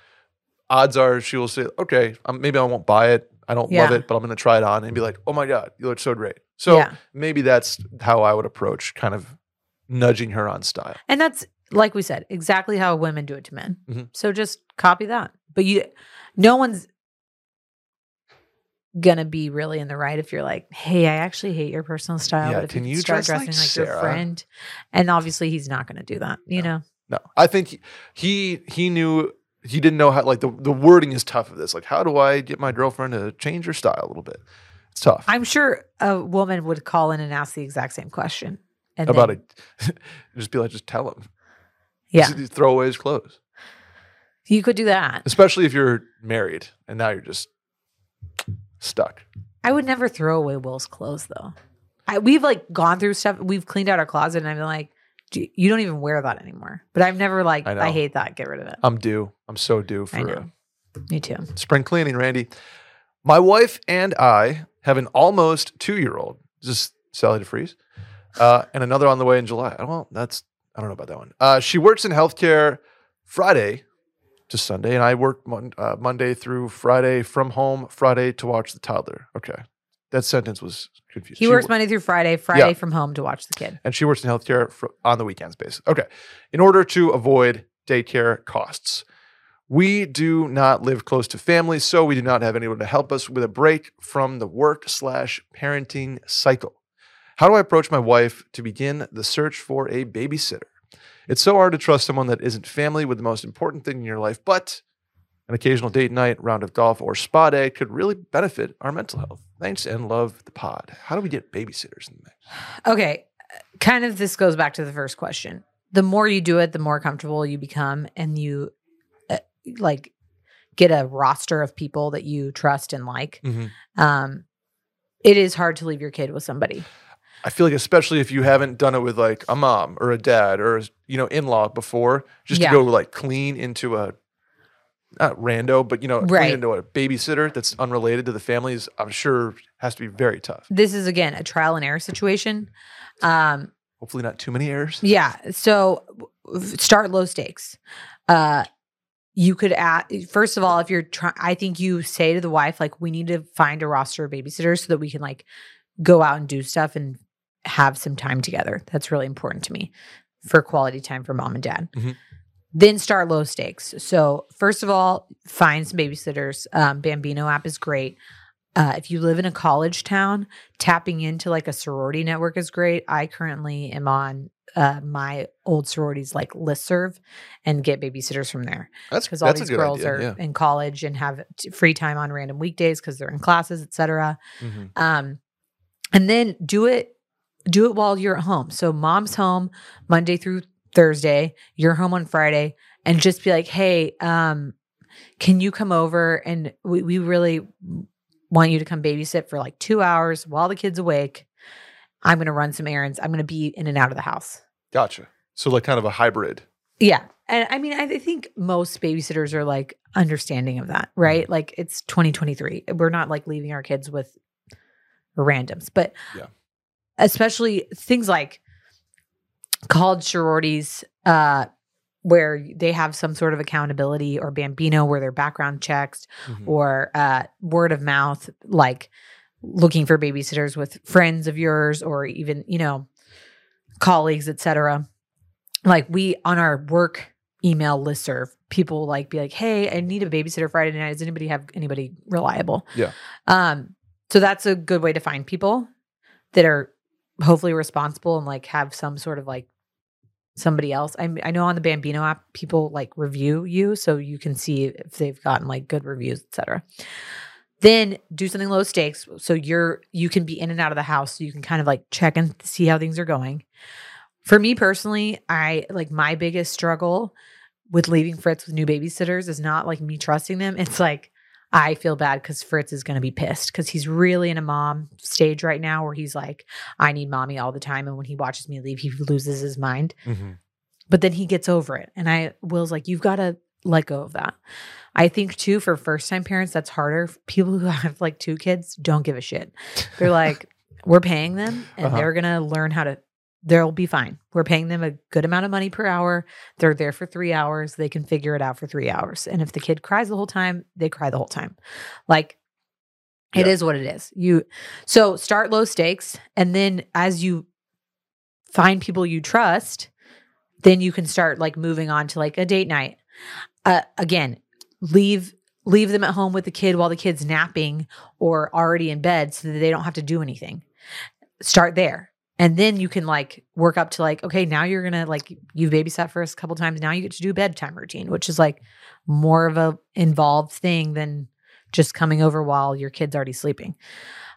Odds are she will say, okay, um, maybe I won't buy it. I don't love it, but I'm going to try it on and be like, oh my God, you look so great. So Yeah. maybe that's how I would approach kind of nudging her on style. And that's like we said, exactly how women do it to men. Mhm. So just copy that. But you, no one's gonna be really in the right if you're like, "Hey, I actually hate your personal style, Yeah, but if can you, start dress like dressing like, your Sarah?" friend," and obviously he's not gonna do that. You know, No, I think he he, he knew he didn't know how. Like the the wording is tough of this. Like, how do I get my girlfriend to change her style a little bit? It's tough. I'm sure a woman would call in and ask the exact same question. And about then- it. just be like, just tell him. Yeah, Just throw away his clothes. you could do that. Especially if you're married and now you're just stuck. I would never throw away Will's clothes though. I, we've like gone through stuff. We've cleaned out our closet, and I'm like, "Do- you don't even wear that anymore. But I've never like, I I, hate that. Get rid of it. I'm due. I'm so due for I know. Me too. spring cleaning, Randy. My wife and I have an almost two year old. Just Sally deFries. Uh, and another on the way in July. Well, that's, I don't know about that one. Uh, she works in healthcare Friday to Sunday, and I work mon- uh, Monday through Friday from home, Friday to watch the toddler. Okay. That sentence was confusing. He works wo- Monday through Friday, Friday Yeah. from home to watch the kid. and she works in healthcare for, on the weekends basis. Okay. In order to avoid daycare costs, we do not live close to family, so we do not have anyone to help us with a break from the work slash parenting cycle. How do I approach my wife to begin the search for a babysitter? It's so hard to trust someone that isn't family with the most important thing in your life, but an occasional date night, round of golf, or spa day could really benefit our mental health. Thanks and love the pod. How do we get babysitters in the mix? Okay. Kind of this goes back to the first question. The more you do it, the more comfortable you become and you uh, like get a roster of people that you trust and like. Um it is hard to leave your kid with somebody. I feel like especially if you haven't done it with like a mom or a dad or you know in-law before, just Yeah. to go like clean into a not rando, but you know, Right. into a babysitter that's unrelated to the families, I'm sure has to be very tough. This is again a trial and error situation. Um Hopefully not too many errors. Yeah. So start low stakes. Uh, you could add, first of all, if you're trying, I think you say to the wife, like, we need to find a roster of babysitters so that we can like go out and do stuff and have some time together. That's really important to me for quality time for mom and dad. Mhm. Then start low stakes. So, first of all, find some babysitters. Um, Bambino app is great. Uh, if you live in a college town, tapping into like a sorority network is great. I currently am on uh, my old sororities like listserv and get babysitters from there That's because all that's these girls idea. are yeah. in college and have t- free time on random weekdays because they're in classes, etc. Mhm. Um, and then do it do it while you're at home. So mom's home Monday through Thursday, you're home on Friday, and just be like, hey, um, can you come over and we, we really want you to come babysit for like two hours while the kid's awake. I'm gonna run some errands. I'm gonna be in and out of the house. Gotcha. So like kind of a hybrid. Yeah. And I mean, I I think most babysitters are like understanding of that, right? Like it's 2023. We're not like leaving our kids with randoms, but Yeah. especially things like college sororities, uh, where they have some sort of accountability or Bambino where their background checks Mhm. or uh, word of mouth, like looking for babysitters with friends of yours or even, you know, colleagues, etc. Like we on our work email list listserv, people like be like, "Hey, I need a babysitter Friday night. Does anybody have anybody reliable?" Yeah. Um. So that's a good way to find people that are hopefully responsible and like have some sort of like somebody else. I I know on the Bambino app, people like review you, so you can see if they've gotten like good reviews, etc. Then do something low stakes, so you're you can be in and out of the house, so you can kind of like check and see how things are going. For me personally, I like my biggest struggle with leaving Fritz with new babysitters is not like me trusting them. It's like I feel bad because Fritz is going to be pissed because he's really in a mom stage right now where he's like, I need mommy all the time. And when he watches me leave, he loses his mind. Mhm. But then he gets over it. And I, Will's like, you've got to let go of that. I think too, for first time parents, that's harder. People who have like two kids don't give a shit. They're like, we're paying them and Uh-huh. they're going to learn how to, they'll be fine. We're paying them a good amount of money per hour. They're there for three hours. They can figure it out for three hours. And if the kid cries the whole time, they cry the whole time. Like, it Yeah. is what it is. You so start low stakes, and then as you find people you trust, then you can start like moving on to like a date night. Uh, again, leave leave them at home with the kid while the kid's napping or already in bed, so that they don't have to do anything. Start there. And then you can like work up to like, okay, now you're gonna like you've babysat for us a couple times. Now you get to do a bedtime routine, which is like more of a involved thing than just coming over while your kid's already sleeping.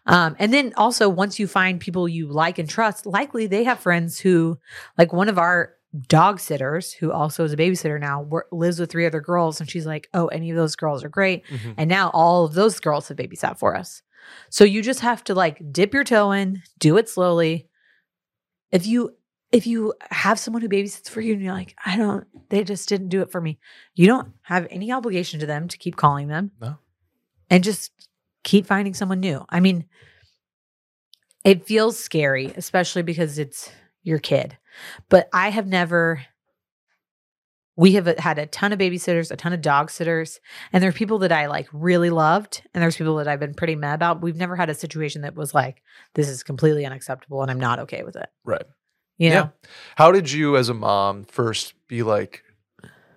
Um, and then also, once you find people you like and trust, likely they have friends who, like one of our dog sitters, who also is a babysitter now, wor- lives with three other girls. And she's like, oh, any of those girls are great. Mhm. And now all of those girls have babysat for us. So you just have to like dip your toe in, do it slowly. If you if you have someone who babysits for you and you're like, I don't, they just didn't do it for me, you don't have any obligation to them to keep calling them. No. And just keep finding someone new. I mean, it feels scary, especially because it's your kid. But I have never we have had a ton of babysitters, a ton of dog sitters, and there are people that I like really loved, and there's people that I've been pretty mad about. We've never had a situation that was like, this is completely unacceptable and I'm not okay with it. Right. You Yeah. How did you, as a mom, first be like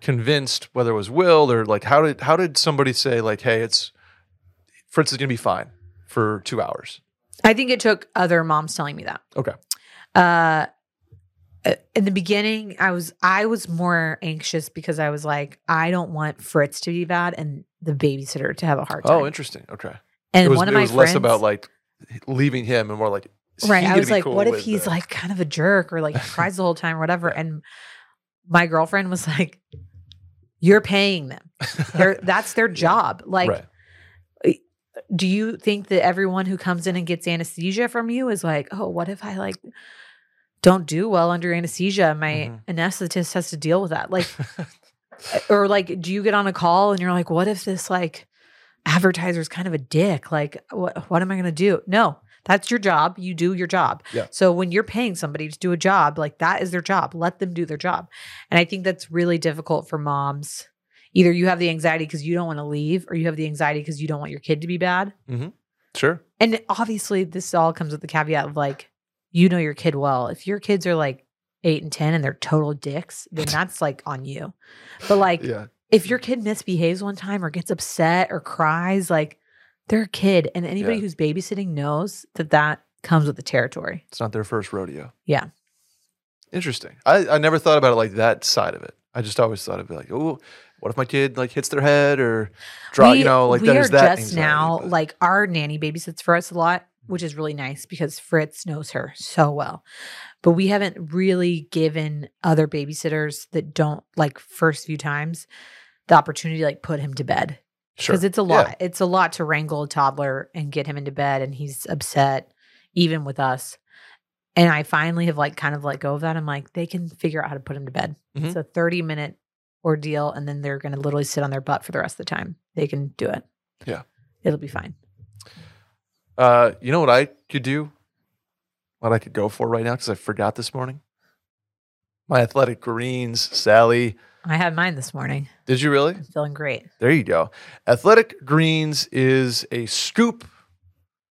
convinced whether it was Will or like how did how did somebody say like, hey, it's Fritz is gonna be fine for two hours? I think it took other moms telling me that. Okay. Uh, Uh, in the beginning, I was I was more anxious because I was like, I don't want Fritz to be bad and the babysitter to have a hard oh, time. Oh, interesting. Okay. and it was, one of it my was friends, less about like leaving him and more like right i was like cool what if he's the- like kind of a jerk or like cries the whole time or whatever and my girlfriend was like you're paying them They're, that's their job like right. Eh, do you think that everyone who comes in and gets anesthesia from you is like oh what if i like don't do well under anesthesia my Mhm. anesthetist has to deal with that. Like or like do you get on a call and you're like what if this like advertiser is kind of a dick? Like what what am i going to do? No that's your job. You do your job. Yeah. so when you're paying somebody to do a job like that is their job. Let them do their job. And i think that's really difficult for moms. Either you have the anxiety because you don't want to leave or you have the anxiety because you don't want your kid to be bad. Sure. and obviously this all comes with the caveat of like you know your kid well if your kids are like eight and ten and they're total dicks then that's like on you but like Yeah. if your kid misbehaves one time or gets upset or cries like they're a kid and anybody Yeah. who's babysitting knows that that comes with the territory It's not their first rodeo. Yeah. Interesting. I, I never thought about it like that side of it. I just always thought it'd be like, oh, what if my kid like hits their head or draw, you know, like we that are is that just anxiety, now but- like our nanny babysits for us a lot which is really nice because fritz knows her so well but we haven't really given other babysitters that don't like first few times the opportunity to like put him to bed sure. because it's a Yeah. lot it's a lot to wrangle a toddler and get him into bed and he's upset even with us and i finally have like kind of let go of that i'm like they can figure out how to put him to bed Mhm. it's a 30 minute ordeal and then they're going to literally sit on their butt for the rest of the time they can do it Yeah. it'll be fine Uh, you know what I could do? What I could go for right now because I forgot this morning. My athletic greens, Sally. i had mine this morning Did you really? i'm feeling great There you go. Athletic Greens is a scoop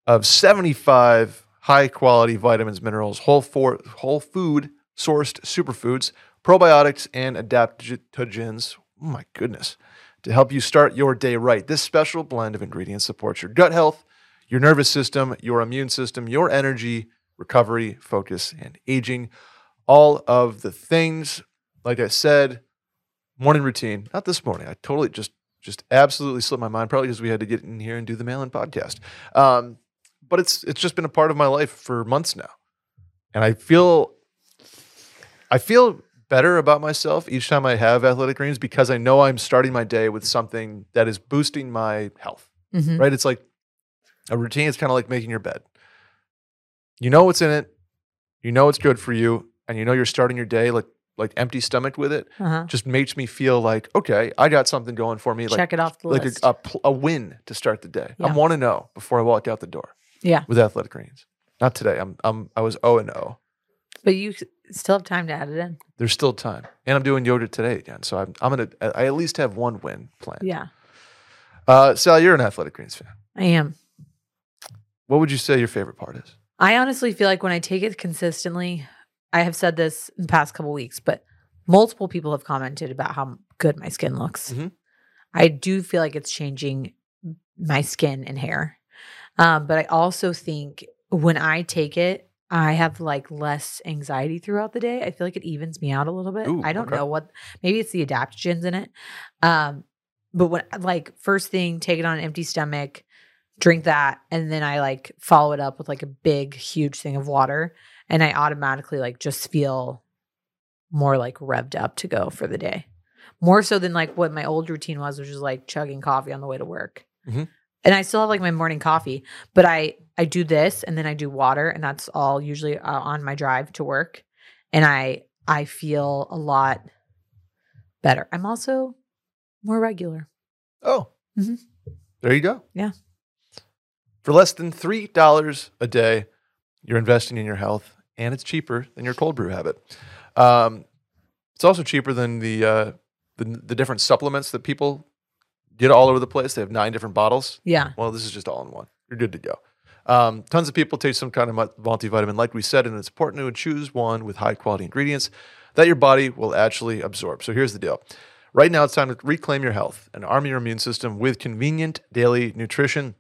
of 75 high quality vitamins, minerals, whole, for, whole food sourced superfoods, probiotics, and adaptogens. Oh my goodness. To help you start your day right. This special blend of ingredients supports your gut health, your nervous system, your immune system, your energy, recovery, focus, and aging. All of the things, like I said, morning routine. Not this morning. I totally just just absolutely slipped my mind. Probably because we had to get in here and do the mail-in podcast. Um, but it's it's just been a part of my life for months now, and I feel I feel better about myself each time I have athletic greens because I know I'm starting my day with something that is boosting my health. Mhm. Right? It's like a routine. is kind of like making your bed. You know what's in it. You know it's good for you, and you know you're starting your day like like empty stomach with it uh-huh. just makes me feel like okay, I got something going for me. Like check it off the like list a, a, a win to start the day. I want to know before I walk out the door. Yeah. with athletic greens. Not today. I'm I'm I was O and O. but you still have time to add it in There's still time, and I'm doing yoga today again. So I'm I'm gonna I at least have one win planned. yeah Uh, Sal, you're an athletic greens fan. i am What would you say your favorite part is? I honestly feel like when I take it consistently, I have said this in the past couple weeks, but multiple people have commented about how good my skin looks. Mhm. I do feel like it's changing my skin and hair. Um, but I also think when I take it, I have like less anxiety throughout the day. I feel like it evens me out a little bit. Ooh, I don't okay. know what, maybe it's the adaptogens in it. Um, but when like first thing, take it on an empty stomach, drink that, and then I like follow it up with like a big, huge thing of water, and I automatically like just feel more like revved up to go for the day. More so than like what my old routine was, which is like chugging coffee on the way to work. Mhm. And I still have like my morning coffee, but I I do this and then I do water, and that's all usually uh, on my drive to work, and I I feel a lot better. I'm also more regular. Oh, Mhm. there you go. Yeah. For less than three dollars a day, you're investing in your health, and it's cheaper than your cold brew habit. Um, it's also cheaper than the uh, the the different supplements that people get all over the place. They have nine different bottles. Yeah. Well, this is just all in one. You're good to go. Um, tons of people take some kind of multivitamin, like we said, and it's important to choose one with high quality ingredients that your body will actually absorb. So here's the deal. Right now, it's time to reclaim your health and arm your immune system with convenient daily nutrition.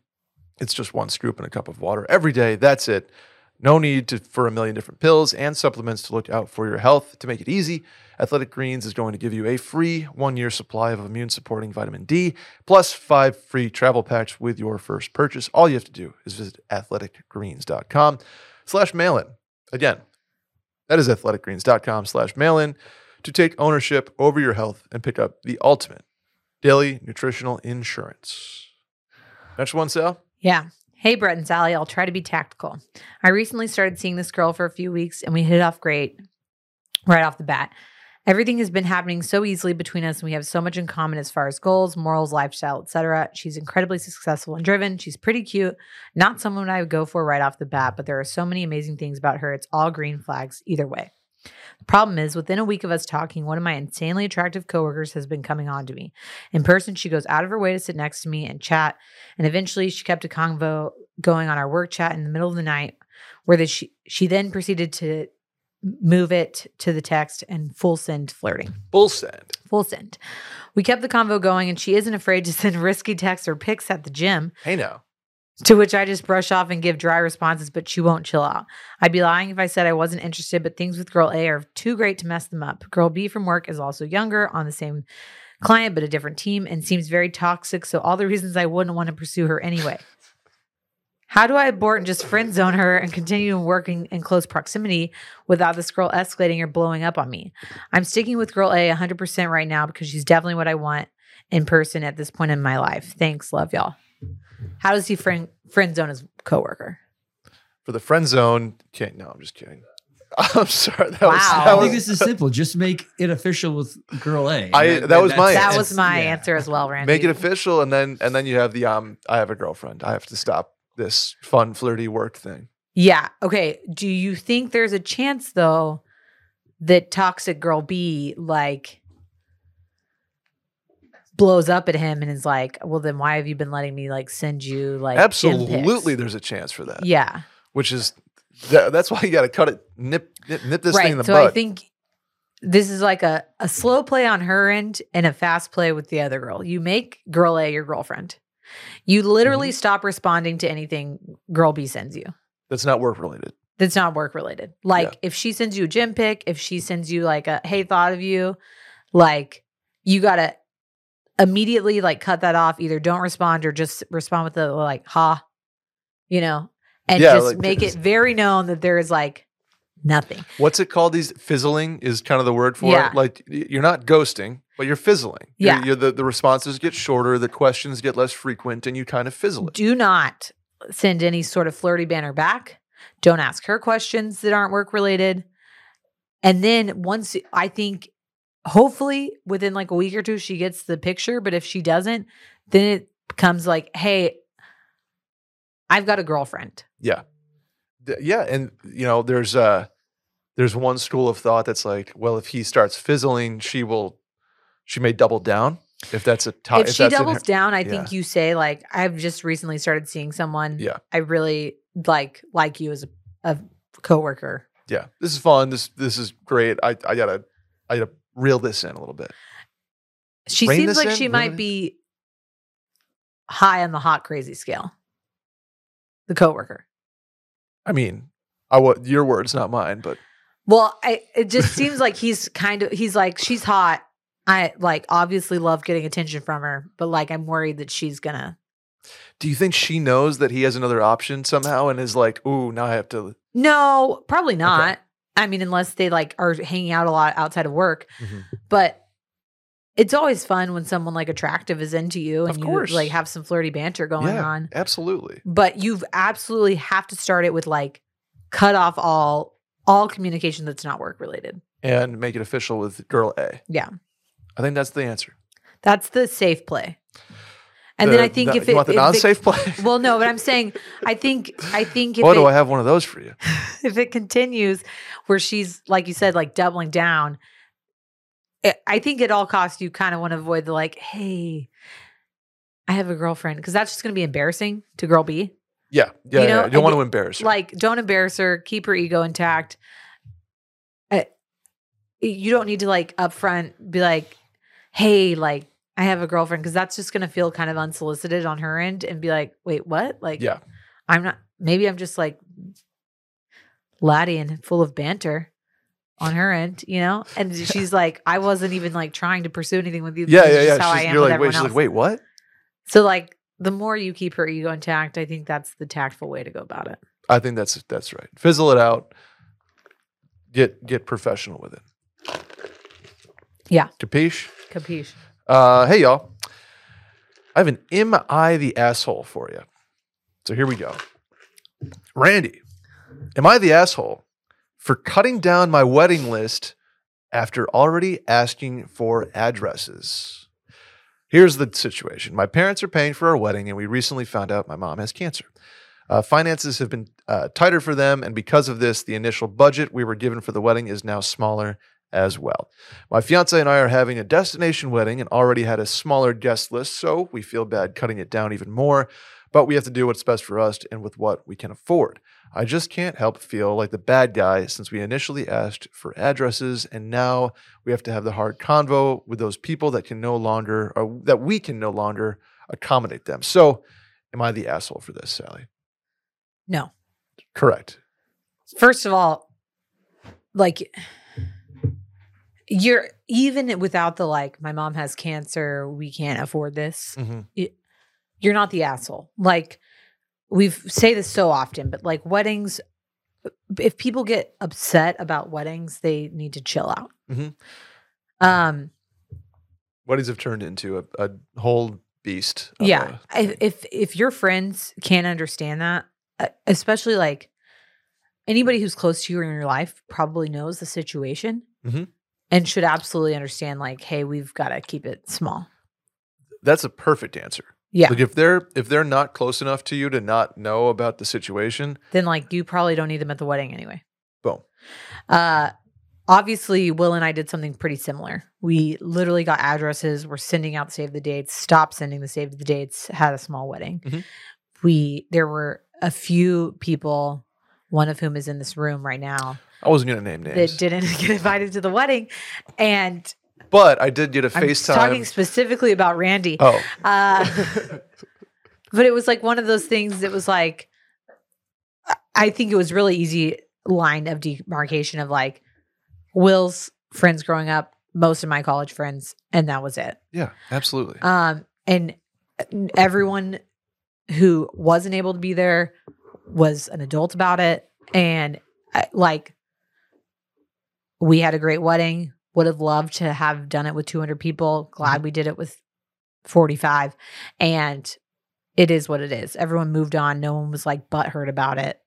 It's just one scoop in a cup of water every day. That's it. No need to, for a million different pills and supplements to look out for your health. To make it easy, Athletic Greens is going to give you a free one year supply of immune supporting vitamin D plus five free travel packs with your first purchase. All you have to do is visit athleticgreens.com slash mail in. Again, that is athleticgreens.com slash mail in to take ownership over your health and pick up the ultimate daily nutritional insurance. Next one, Sal. Yeah. Hey, Brett and Sally, I'll try to be tactical. I recently started seeing this girl for a few weeks and we hit it off great right off the bat. Everything has been happening so easily between us and we have so much in common as far as goals, morals, lifestyle, etc. She's incredibly successful and driven. She's pretty cute. Not someone I would go for right off the bat, but there are so many amazing things about her. It's all green flags either way. Problem is, within a week of us talking, one of my insanely attractive coworkers has been coming on to me. In person, she goes out of her way to sit next to me and chat. And eventually, she kept a convo going on our work chat in the middle of the night, where the, she she then proceeded to move it to the text and full send flirting. Full send. Full send. We kept the convo going, and she isn't afraid to send risky texts or pics at the gym. Hey now. To which I just brush off and give dry responses, but she won't chill out. I'd be lying if I said I wasn't interested, but things with girl A are too great to mess them up. Girl B from work is also younger, on the same client, but a different team, and seems very toxic. So, all the reasons I wouldn't want to pursue her anyway. How do I abort and just friend zone her and continue working in close proximity without this girl escalating or blowing up on me? I'm sticking with girl A 100% right now because she's definitely what I want in person at this point in my life. Thanks. Love y'all. How does he friend friend zone his coworker? For the friend zone, can't. No, I'm just kidding. I'm sorry. That was, Wow. that I was think this is simple. Just make it official with girl A. I- that was my- That was my yeah. answer as well, Randy. make it official, and then and then you have the um. I have a girlfriend. I have to stop this fun flirty work thing. Yeah. Okay. Do you think there's a chance though that toxic girl B like blows up at him and is like, "Well, then why have you been letting me like send you like? Absolutely, there's a chance for that. Yeah. Which is that, that's why you got to cut it, nip, nip, nip this thing in the so bud. I think this is like a a slow play on her end and a fast play with the other girl. You make girl A your girlfriend. You literally Mm-hmm. stop responding to anything girl B sends you. that's not work related. that's not work related. Like Yeah. if she sends you a gym pic, if she sends you like a hey thought of you, like you gotta immediately like cut that off. Either don't respond or just respond with the like ha, you know, and Yeah, just like, make it very known that there is like nothing. What's it called? These fizzling is kind of the word for Yeah. it. Like you're not ghosting, but you're fizzling. You're- Yeah. you're the the responses get shorter, the questions get less frequent, and you kind of fizzle it. Do not send any sort of flirty banner back. Don't ask her questions that aren't work related. And then once I think hopefully within like a week or two she gets the picture, but if she doesn't, then it becomes like, "Hey, I've got a girlfriend." Yeah. Th- Yeah, and you know, there's uh there's one school of thought that's like, well, if he starts fizzling, she will she may double down if that's a top. if she doubles her- down, I yeah. think you say like, "I've just recently started seeing someone Yeah. I really like like you as a, a coworker." yeah, this is fun. This this is great. I I gotta I gotta reel this in a little bit. She Rein seems like in? she might be high on the hot crazy scale. The coworker. I mean, I what your words, not mine, but Well, I it just seems like he's kind of he's like she's hot. I like obviously love getting attention from her, but like I'm worried that she's gonna. do you think she knows that he has another option somehow and is like, ooh, now I have to No, probably not. I mean, unless they like are hanging out a lot outside of work. Mm-hmm. But it's always fun when someone like attractive is into you and Of you course. like have some flirty banter going yeah, on. Absolutely. but you've absolutely have to start it with like cut off all all communication that's not work related. And make it official with girl A. Yeah. I think that's the answer. That's the safe play. And then I think the- if you it, want the non-safe play, well, no, but I'm saying I think I think if boy, do I have one of those for you. if it continues where she's like you said like doubling down, I- I think at all costs you kind of want to avoid the like, hey, I have a girlfriend because that's just going to be embarrassing to girl B. Yeah, yeah. You yeah, know, You don't want to embarrass her. Like, don't embarrass her. Keep her ego intact. Uh, you don't need to like upfront be like, hey, like I have a girlfriend because that's just going to feel kind of unsolicited on her end and be like, wait, what? Like, yeah, I'm not. Maybe I'm just like laddie and full of banter on her end, you know. And she's like, I wasn't even like trying to pursue anything with you. yeah, This yeah, yeah. How I She's, am you're with like, wait. She's like, wait, what? So like, the more you keep her ego intact, I think that's the tactful way to go about it. I think that's that's right. Fizzle it out. Get get professional with it. Yeah. Capiche? Capiche? Uh, hey y'all. I have an Am I the asshole for you? So here we go. Randy, am I the asshole for cutting down my wedding list after already asking for addresses? Here's the situation. My parents are paying for our wedding, and we recently found out my mom has cancer. Uh, finances have been uh, tighter for them, and because of this, the initial budget we were given for the wedding is now smaller as well. My fiance and I are having a destination wedding and already had a smaller guest list, so we feel bad cutting it down even more, but we have to do what's best for us and with what we can afford. I just can't help feel like the bad guy since we initially asked for addresses and now we have to have the hard convo with those people that can no longer or that we can no longer accommodate them. So, am I the asshole for this, Sally? No. Correct. First of all, like you're even without the like, my mom has cancer, we can't afford this. hmm You're not the asshole. Like we say this so often, but like weddings, if people get upset about weddings, they need to chill out. Mhm. Um, Weddings have turned into a, a whole beast. yeah. If, if if your friends can't understand that, uh, especially like anybody who's close to you in your life, probably knows the situation Mhm. And should absolutely understand. Like, hey, we've got to keep it small. that's a perfect answer. Yeah. Like if they're if they're not close enough to you to not know about the situation, Then like you probably don't need them at the wedding anyway. boom. Uh, obviously, Will and I did something pretty similar. We literally got addresses. We're sending out save the dates. Stopped sending the save the dates. Had a small wedding. Mhm. We there were a few people, one of whom is in this room right now, I wasn't gonna name names, that didn't get invited to the wedding, and but I did get a I'm FaceTime. talking specifically about Randy. oh, Uh, but it was like one of those things that was like I- think it was really easy line of demarcation of like will's friends growing up most of my college friends and that was it yeah, absolutely. um and everyone who wasn't able to be there was an adult about it and uh, like we had a great wedding. Would have loved to have done it with 200 people. Mm-hmm. Glad we did it with 45 and it is what it is. Everyone moved on. No one was like butthurt about it.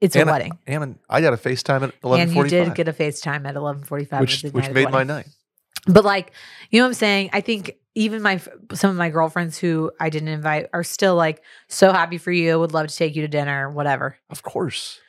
It's And a I- wedding. And I got a FaceTime at eleven and you did get a facetime at 1145 which which made my night. but like, you know what I'm saying? I think even my some of my girlfriends who I didn't invite are still like so happy for you, would love to take you to dinner, whatever. Of course.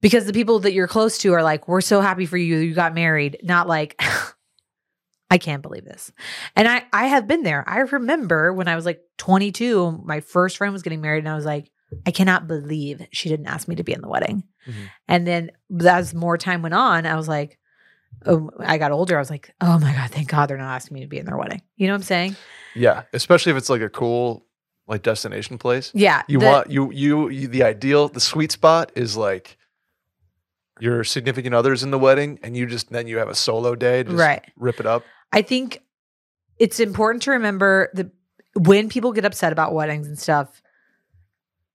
Because the people that you're close to are like, we're so happy for you, you got married. Not like, I can't believe this. And I I have been there. I remember when I was like 22, my first friend was getting married, and I was like, I cannot believe she didn't ask me to be in the wedding. Mhm. And then as more time went on, I was like, oh, I got older. I was like, oh my God, thank God they're not asking me to be in their wedding. You know what I'm saying? Yeah, especially if it's like a cool like destination place. Yeah. You the- want you, you you the ideal the sweet spot is like your significant others in the wedding, and you just then you have a solo day to just Right. rip it up. I think it's important to remember that when people get upset about weddings and stuff,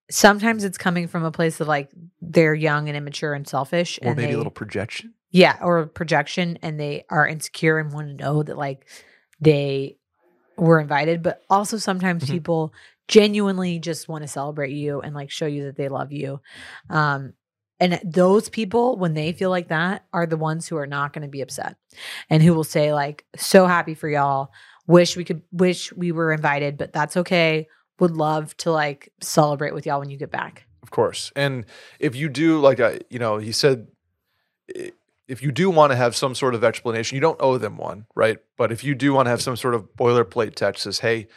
sometimes it's coming from a place of like they're young and immature and selfish. Or and maybe they, a little projection. Yeah, or projection, and they are insecure and want to know that like they were invited. But also sometimes Mhm. people genuinely just want to celebrate you and like show you that they love you. Um, and those people, when they feel like that, are the ones who are not going to be upset and who will say like, "So happy for y'all. Wish we could. Wish we were invited, but that's okay. Would love to like celebrate with y'all when you get back." Of course. And if you do like I you know, he said if you do want to have some sort of explanation, you don't owe them one, right? But if you do want to have some sort of boilerplate text says, "Hey,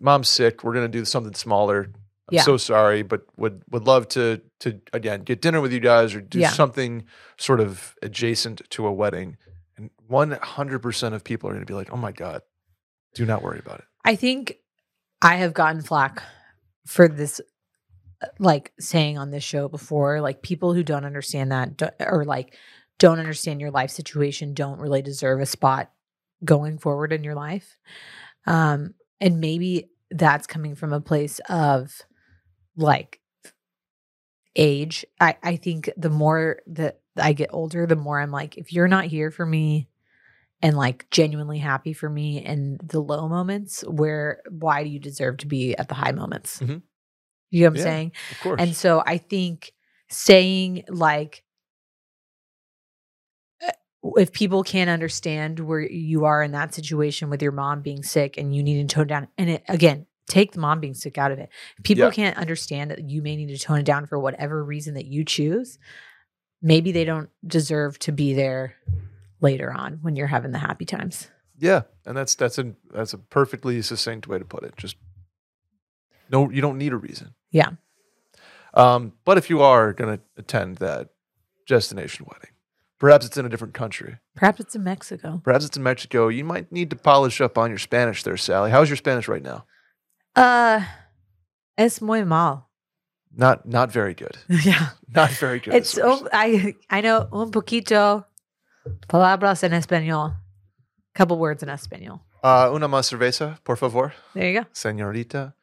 mom's sick. We're going to do something smaller. I'm Yeah. so sorry, but would would love to to again get dinner with you guys or do Yeah. something sort of adjacent to a wedding." And 100% of people are going to be like, "Oh my god, do not worry about it." I think I have gotten flack for this, uh, like saying on this show before, like people who don't understand that or like don't understand your life situation don't really deserve a spot going forward in your life. Um, and maybe that's coming from a place of like age. I, I think the more that I get older, the more I'm like, if you're not here for me and like genuinely happy for me in the low moments, where why do you deserve to be at the high moments? Mhm. You know what I'm Yeah, saying? Of course. And so I think saying like, uh, if people can't understand where you are in that situation with your mom being sick and you need to tone down, and it, again, take the mom being sick out of it. If people Yeah. can't understand that you may need to tone it down for whatever reason that you choose. Maybe they don't deserve to be there later on when you're having the happy times. Yeah, and that's that's a that's a perfectly succinct way to put it. Just no, you don't need a reason. Yeah. Um, but if you are going to attend that destination wedding, perhaps it's in a different country. Perhaps it's in Mexico. Perhaps it's in Mexico. You might need to polish up on your Spanish there, Sally. How's your Spanish right now? Uh, es muy mal. Not not very good. yeah. Not very good. It's oh, I I know un poquito palabras en español. A couple words in español. Uh, una más cerveza, por favor, There you go. señorita.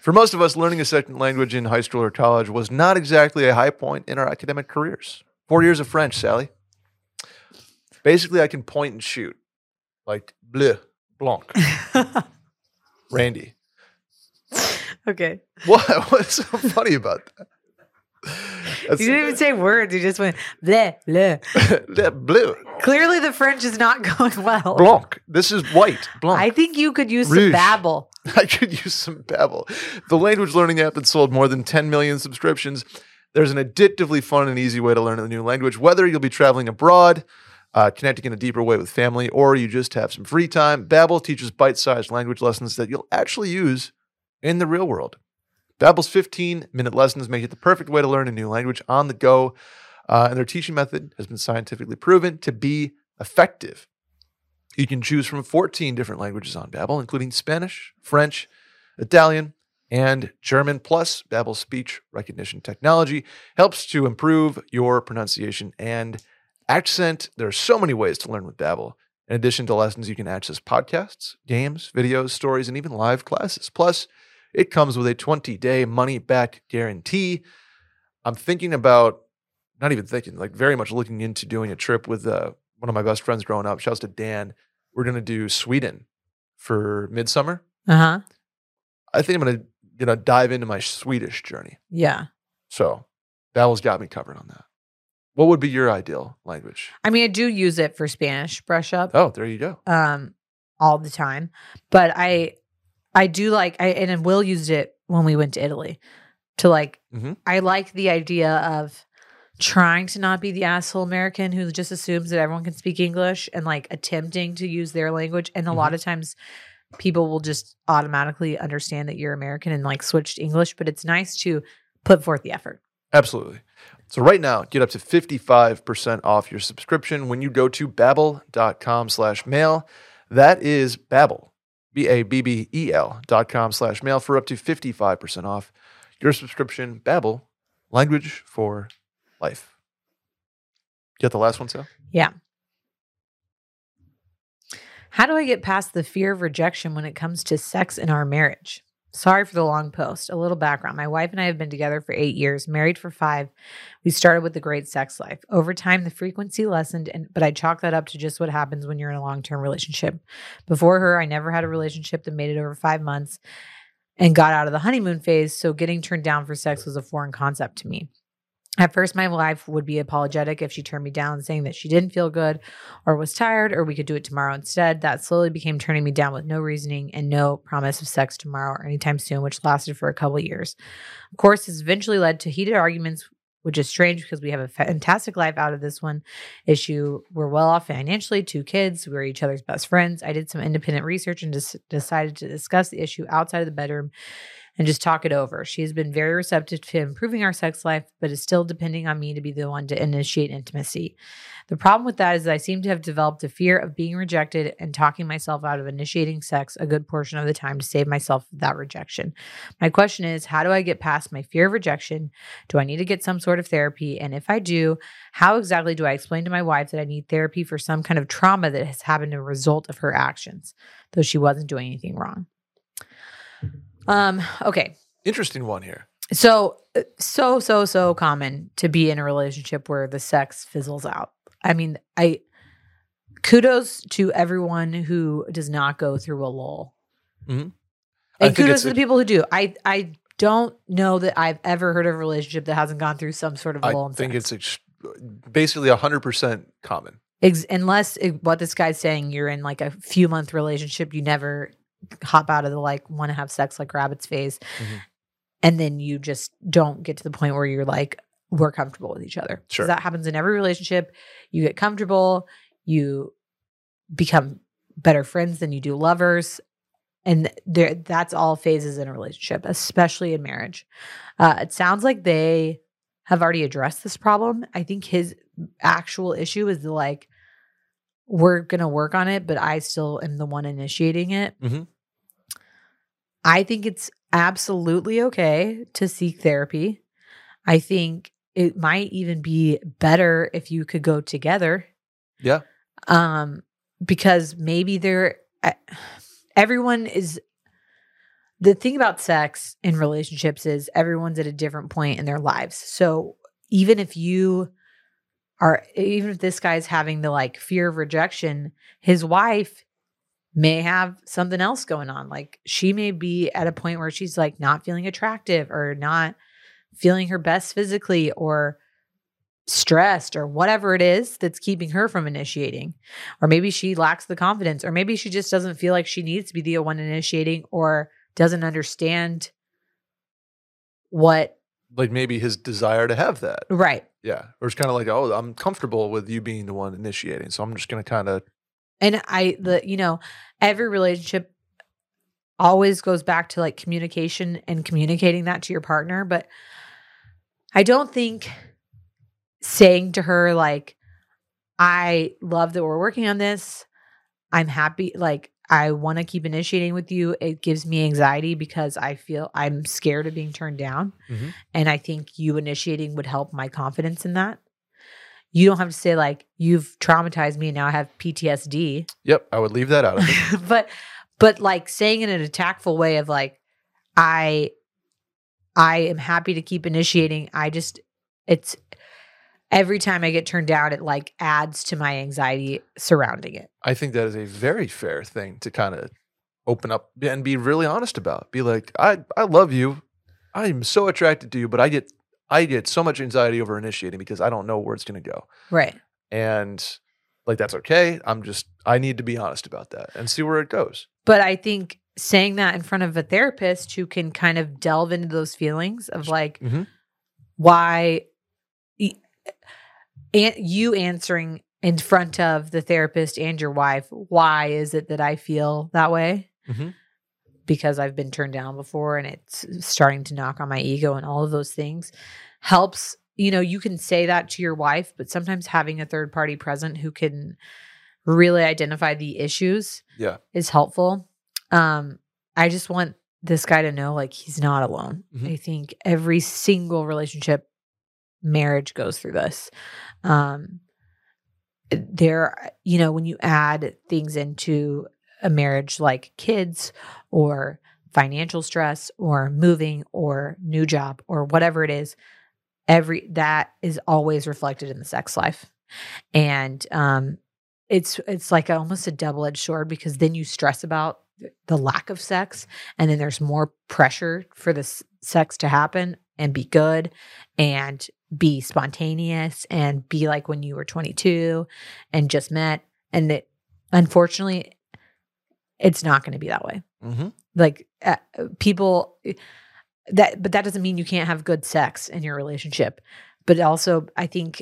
For most of us, learning a second language in high school or college was not exactly a high point in our academic careers. Four years of French, Sally. Basically, I can point and shoot. Like bleu, blanc, Randy. Okay. What? What's so funny about that? That's- You didn't even say words. You just went bleh bleh. bleu, Clearly, the French is not going well. blanc. This is white, blanc. I think you could use some Rouge. Babbel. I could use some Babbel. The language learning app that sold more than 10 million subscriptions. There's an addictively fun and easy way to learn a new language, whether you'll be traveling abroad, uh, connecting in a deeper way with family, or you just have some free time. Babbel teaches bite-sized language lessons that you'll actually use in the real world. Babbel's 15-minute lessons make it the perfect way to learn a new language on the go, uh, and their teaching method has been scientifically proven to be effective. You can choose from 14 different languages on Babbel, including Spanish, French, Italian, and German. Plus, Babbel's speech recognition technology helps to improve your pronunciation and accent. There are so many ways to learn with Babbel. In addition to lessons, you can access podcasts, games, videos, stories, and even live classes. Plus, it comes with a 20-day money-back guarantee. I'm thinking about, not even thinking, like very much looking into doing a trip with uh, one of my best friends growing up. Shouts to Dan. We're gonna do Sweden for midsummer. Uh huh. I think I'm gonna gonna dive into my Swedish journey. Yeah. So Babbel's got me covered on that. What would be your ideal language? I mean, I do use it for Spanish brush up. Oh, there you go. um all the time but i i do like i and will use it when we went to italy to like Mhm. i like the idea of trying to not be the asshole american who just assumes that everyone can speak english and like attempting to use their language and a lot of times people will just automatically understand that you're american and like switch to english but it's nice to put forth the effort Absolutely. So right now, get up to 55% off your subscription when you go to babbel.com slash mail. That is Babbel, B-A-B-B-E-L dot com slash mail for up to 55% off your subscription. Babbel, language for life. Get the last one, Sal? Yeah. How do I get past the fear of rejection when it comes to sex in our marriage? Sorry for the long post. A little background. My wife and I have been together for eight years, married for five. We started with a great sex life. Over time, the frequency lessened, and but I chalk that up to just what happens when you're in a long term relationship. Before her, I never had a relationship that made it over five months and got out of the honeymoon phase. So getting turned down for sex was a foreign concept to me. At first, my wife would be apologetic if she turned me down, saying that she didn't feel good or was tired or we could do it tomorrow instead. That slowly became turning me down with no reasoning and no promise of sex tomorrow or anytime soon, which lasted for a couple years. Of course, this eventually led to heated arguments which is strange because we have a fantastic life out of this one issue. We're well off financially, two kids, we're each other's best friends. I did some independent research and decided to discuss the issue outside of the bedroom and just talk it over. She has been very receptive to improving our sex life, but is still depending on me to be the one to initiate intimacy. The problem with that is that I seem to have developed a fear of being rejected and talking myself out of initiating sex a good portion of the time to save myself that rejection. My question is how do I get past my fear of rejection? Do I need to get some sort of therapy? And if I do, how exactly do I explain to my wife that I need therapy for some kind of trauma that has happened as a result of her actions, though she wasn't doing anything wrong? Um, okay. Interesting one here. So, so, so, so common to be in a relationship where the sex fizzles out. I mean, I kudos to everyone who does not go through a lull. Mhm. And kudos to the people who do. I, I don't know that I've ever heard of a relationship that hasn't gone through some sort of I lull. in think sex. it's ex- basically 100% common. Ex- unless it, what this guy's saying, you're in like a few month relationship, you never hop out of the like want to have sex like rabbits phase, Mhm. and then you just don't get to the point where you're like we're comfortable with each other. Sure. that happens in every relationship. You get comfortable, you become better friends than you do lovers. And there, that's all phases in a relationship, especially in marriage. Uh, it sounds like they have already addressed this problem. I think his actual issue is the like, we're gonna work on it, but I still am the one initiating it. Mhm. I think it's absolutely okay to seek therapy. I think it might even be better if you could go together. Yeah. Um, because maybe there, everyone is. The thing about sex in relationships is everyone's at a different point in their lives. So even if you are, even if this guy's having the like fear of rejection, his wife may have something else going on. Like she may be at a point where she's like not feeling attractive or not feeling her best physically or stressed or whatever it is that's keeping her from initiating. Or maybe she lacks the confidence, or maybe she just doesn't feel like she needs to be the one initiating or doesn't understand what, Like maybe his desire to have that. right. Yeah. Or it's kind of like, oh, I'm comfortable with you being the one initiating. So I'm just going to kind of, And I, mm. the, you know, every relationship always goes back to like communication and communicating that to your partner. But I don't think saying to her, like, I love that we're working on this. I'm happy. Like, I want to keep initiating with you. It gives me anxiety because I feel I'm scared of being turned down. Mhm. And I think you initiating would help my confidence in that. You don't have to say, like, you've traumatized me and now I have PTSD. yep, I would leave that out of it. but, but like saying it in an attackful way of like, I, I am happy to keep initiating. I just, it's every time I get turned down, it like adds to my anxiety surrounding it. I think that is a very fair thing to kind of open up and be really honest about. Be like, I, I love you. I am so attracted to you, but I get I get so much anxiety over initiating because I don't know where it's going to go. Right. And like that's okay. I'm just I need to be honest about that and see where it goes. But I think saying that in front of a therapist who can kind of delve into those feelings of like Mhm. why you answering in front of the therapist and your wife, why is it that I feel that way? Mhm. Because I've been turned down before and it's starting to knock on my ego and all of those things helps. You know, you can say that to your wife, but sometimes having a third party present who can really identify the issues Yeah. is helpful. Um, I just want this guy to know like he's not alone. Mhm. I think every single relationship marriage goes through this. Um there you know when you add things into a marriage like kids or financial stress or moving or new job or whatever it is every that is always reflected in the sex life and um it's it's like almost a double-edged sword because then you stress about the lack of sex and then there's more pressure for the s- sex to happen and be good and be spontaneous and be like when you were 22 and just met and that unfortunately it's not going to be that way Mm-hmm. like uh, people that but that doesn't mean you can't have good sex in your relationship but also I think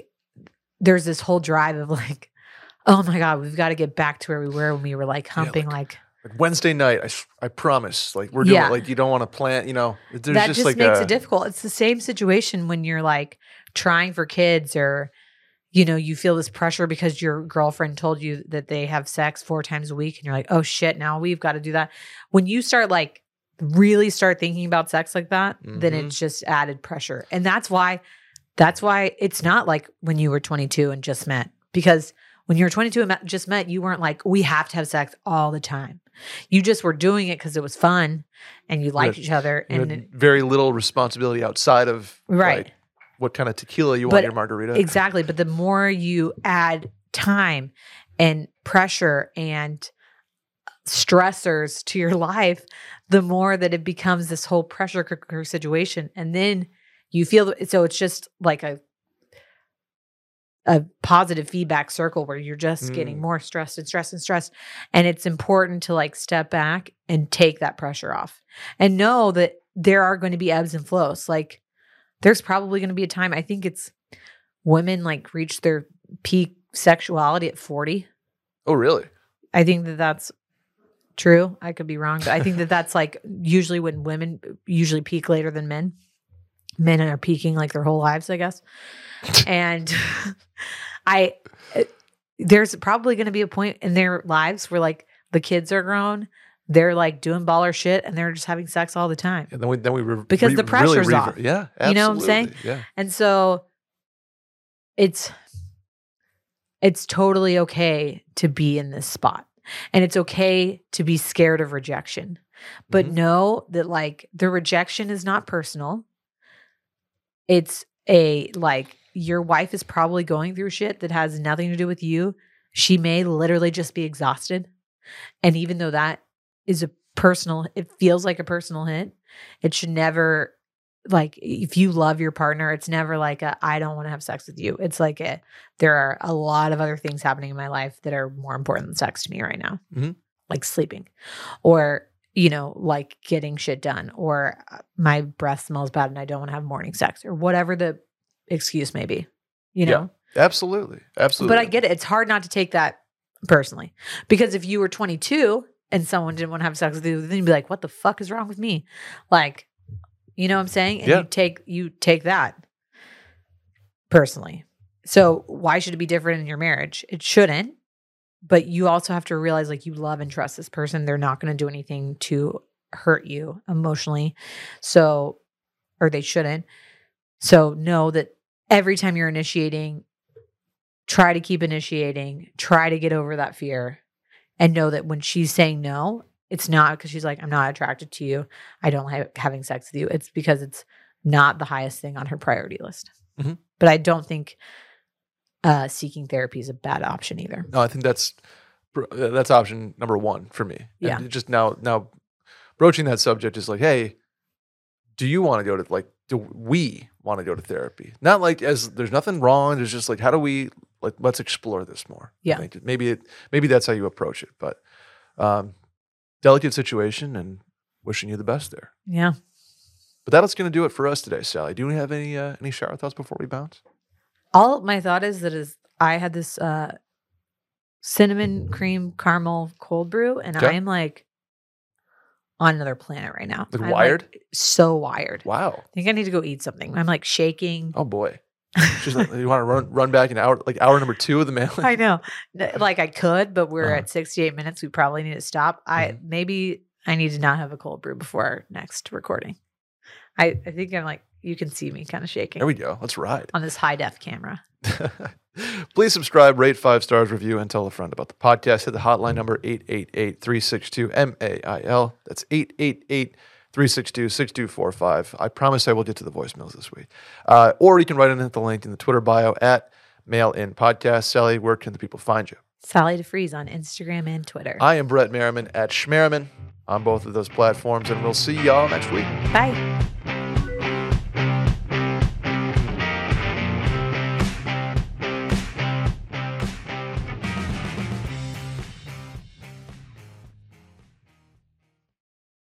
there's this whole drive of like, oh my god, we've got to get back to where we were when we were like humping like, Like Wednesday night, I, I promise. Like we're doing Yeah. like you don't want to plan. You know, that just, just like makes a, it difficult. It's the same situation when you're like trying for kids or you know, you feel this pressure because your girlfriend told you that they have sex four times a week and you're like, "Oh shit, now we've got to do that." When you start like really start thinking about sex like that, then Mhm. it's just added pressure. And that's why that's why it's not like when you were 22 and just met because when you were 22 and just met, you weren't like, "We have to have sex all the time." You just were doing it cuz it was fun and you liked had- each other and very little responsibility outside of Right. like, what kind of tequila you want But in your margarita. Exactly. But the more you add time and pressure and stressors to your life, the more that it becomes this whole pressure cooker situation. And then you feel so it's just like a a positive feedback circle where you're just getting Mm. more stressed and stressed and stressed. And it's important to like step back and take that pressure off and know that there are going to be ebbs and flows. Like there's probably going to be a time, I think it's women like reach their peak sexuality at 40. oh, really? I think that that's true. I could be wrong, but I think that that's like usually when women usually peak later than men. Men are peaking like their whole lives, I guess. And I, there's probably going to be a point in their lives where like the kids are grown, they're like doing baller shit, and they're just having sex all the time. And then we then we re- Because re- the really pressure's rever- off. Yeah, You know what I'm saying? Yeah. And so it's it's totally okay to be in this spot. And it's okay to be scared of rejection. But Mhm. know that like the rejection is not personal. It's a like your wife is probably going through shit that has nothing to do with you. She may literally just be exhausted. And even though that is a personal, it feels like a personal hit, it should never like if you love your partner, it's never like a I don't want to have sex with you. It's like a there are a lot of other things happening in my life that are more important than sex to me right now. Mhm. Like sleeping or you know, like getting shit done or uh, my breath smells bad and I don't want to have morning sex or whatever the excuse may be. You Yeah. know? Absolutely. Absolutely. But I get it. It's hard not to take that personally. Because if you were 22 and someone didn't want to have sex with you, then you'd be like, what the fuck is wrong with me? Like, you know what I'm saying? And Yeah. you take you take that personally. So why should it be different in your marriage? It shouldn't. But you also have to realize like you love and trust this person. They're not going to do anything to hurt you emotionally. So or they shouldn't. So know that every time you're initiating, try to keep initiating, try to get over that fear, and know that when she's saying no, it's not because she's like, I'm not attracted to you. I don't like having sex with you. It's because it's not the highest thing on her priority list. Mhm. But I don't think uh, seeking therapy is a bad option either. No, I think that's uh, that's option number one for me. And Yeah. Just now, now, broaching that subject is like, hey, do you want to go to like? Do we want to go to therapy? Not like as there's nothing wrong. There's just like, how do we like? Let's explore this more. Yeah. maybe it maybe that's how you approach it. But um, delicate situation, and wishing you the best there. Yeah. But that's going to do it for us today, Sally. Do we have any uh, any shower thoughts before we bounce? All my thought is that is I had this uh, cinnamon cream caramel cold brew, and Okay. I am like on another planet right now. Like I'm, wired? so wired. Wow. I think I need to go eat something. I'm like shaking. Oh boy. She's like, you want to run run back an hour, like hour number two of the mail? I know. Like I could, but we're Uh-huh. at 68 minutes. We probably need to stop. I Mhm. maybe I need to not have a cold brew before our next recording. I, I think I'm like you can see me kind of shaking There we go. Let's ride. on this high def camera. Please subscribe, rate five stars, review, and tell a friend about the podcast. Hit the hotline number 888 362 MAIL. That's 888 362 6245. I promise I will get to the voicemails this week. Uh, or you can write in at the link in the Twitter bio at Mail In Podcast. Sally, where can the people find you? Sally deFries on Instagram and Twitter. I am Brett Merriman at Schmerriman on both of those platforms, and we'll see y'all next week. Bye.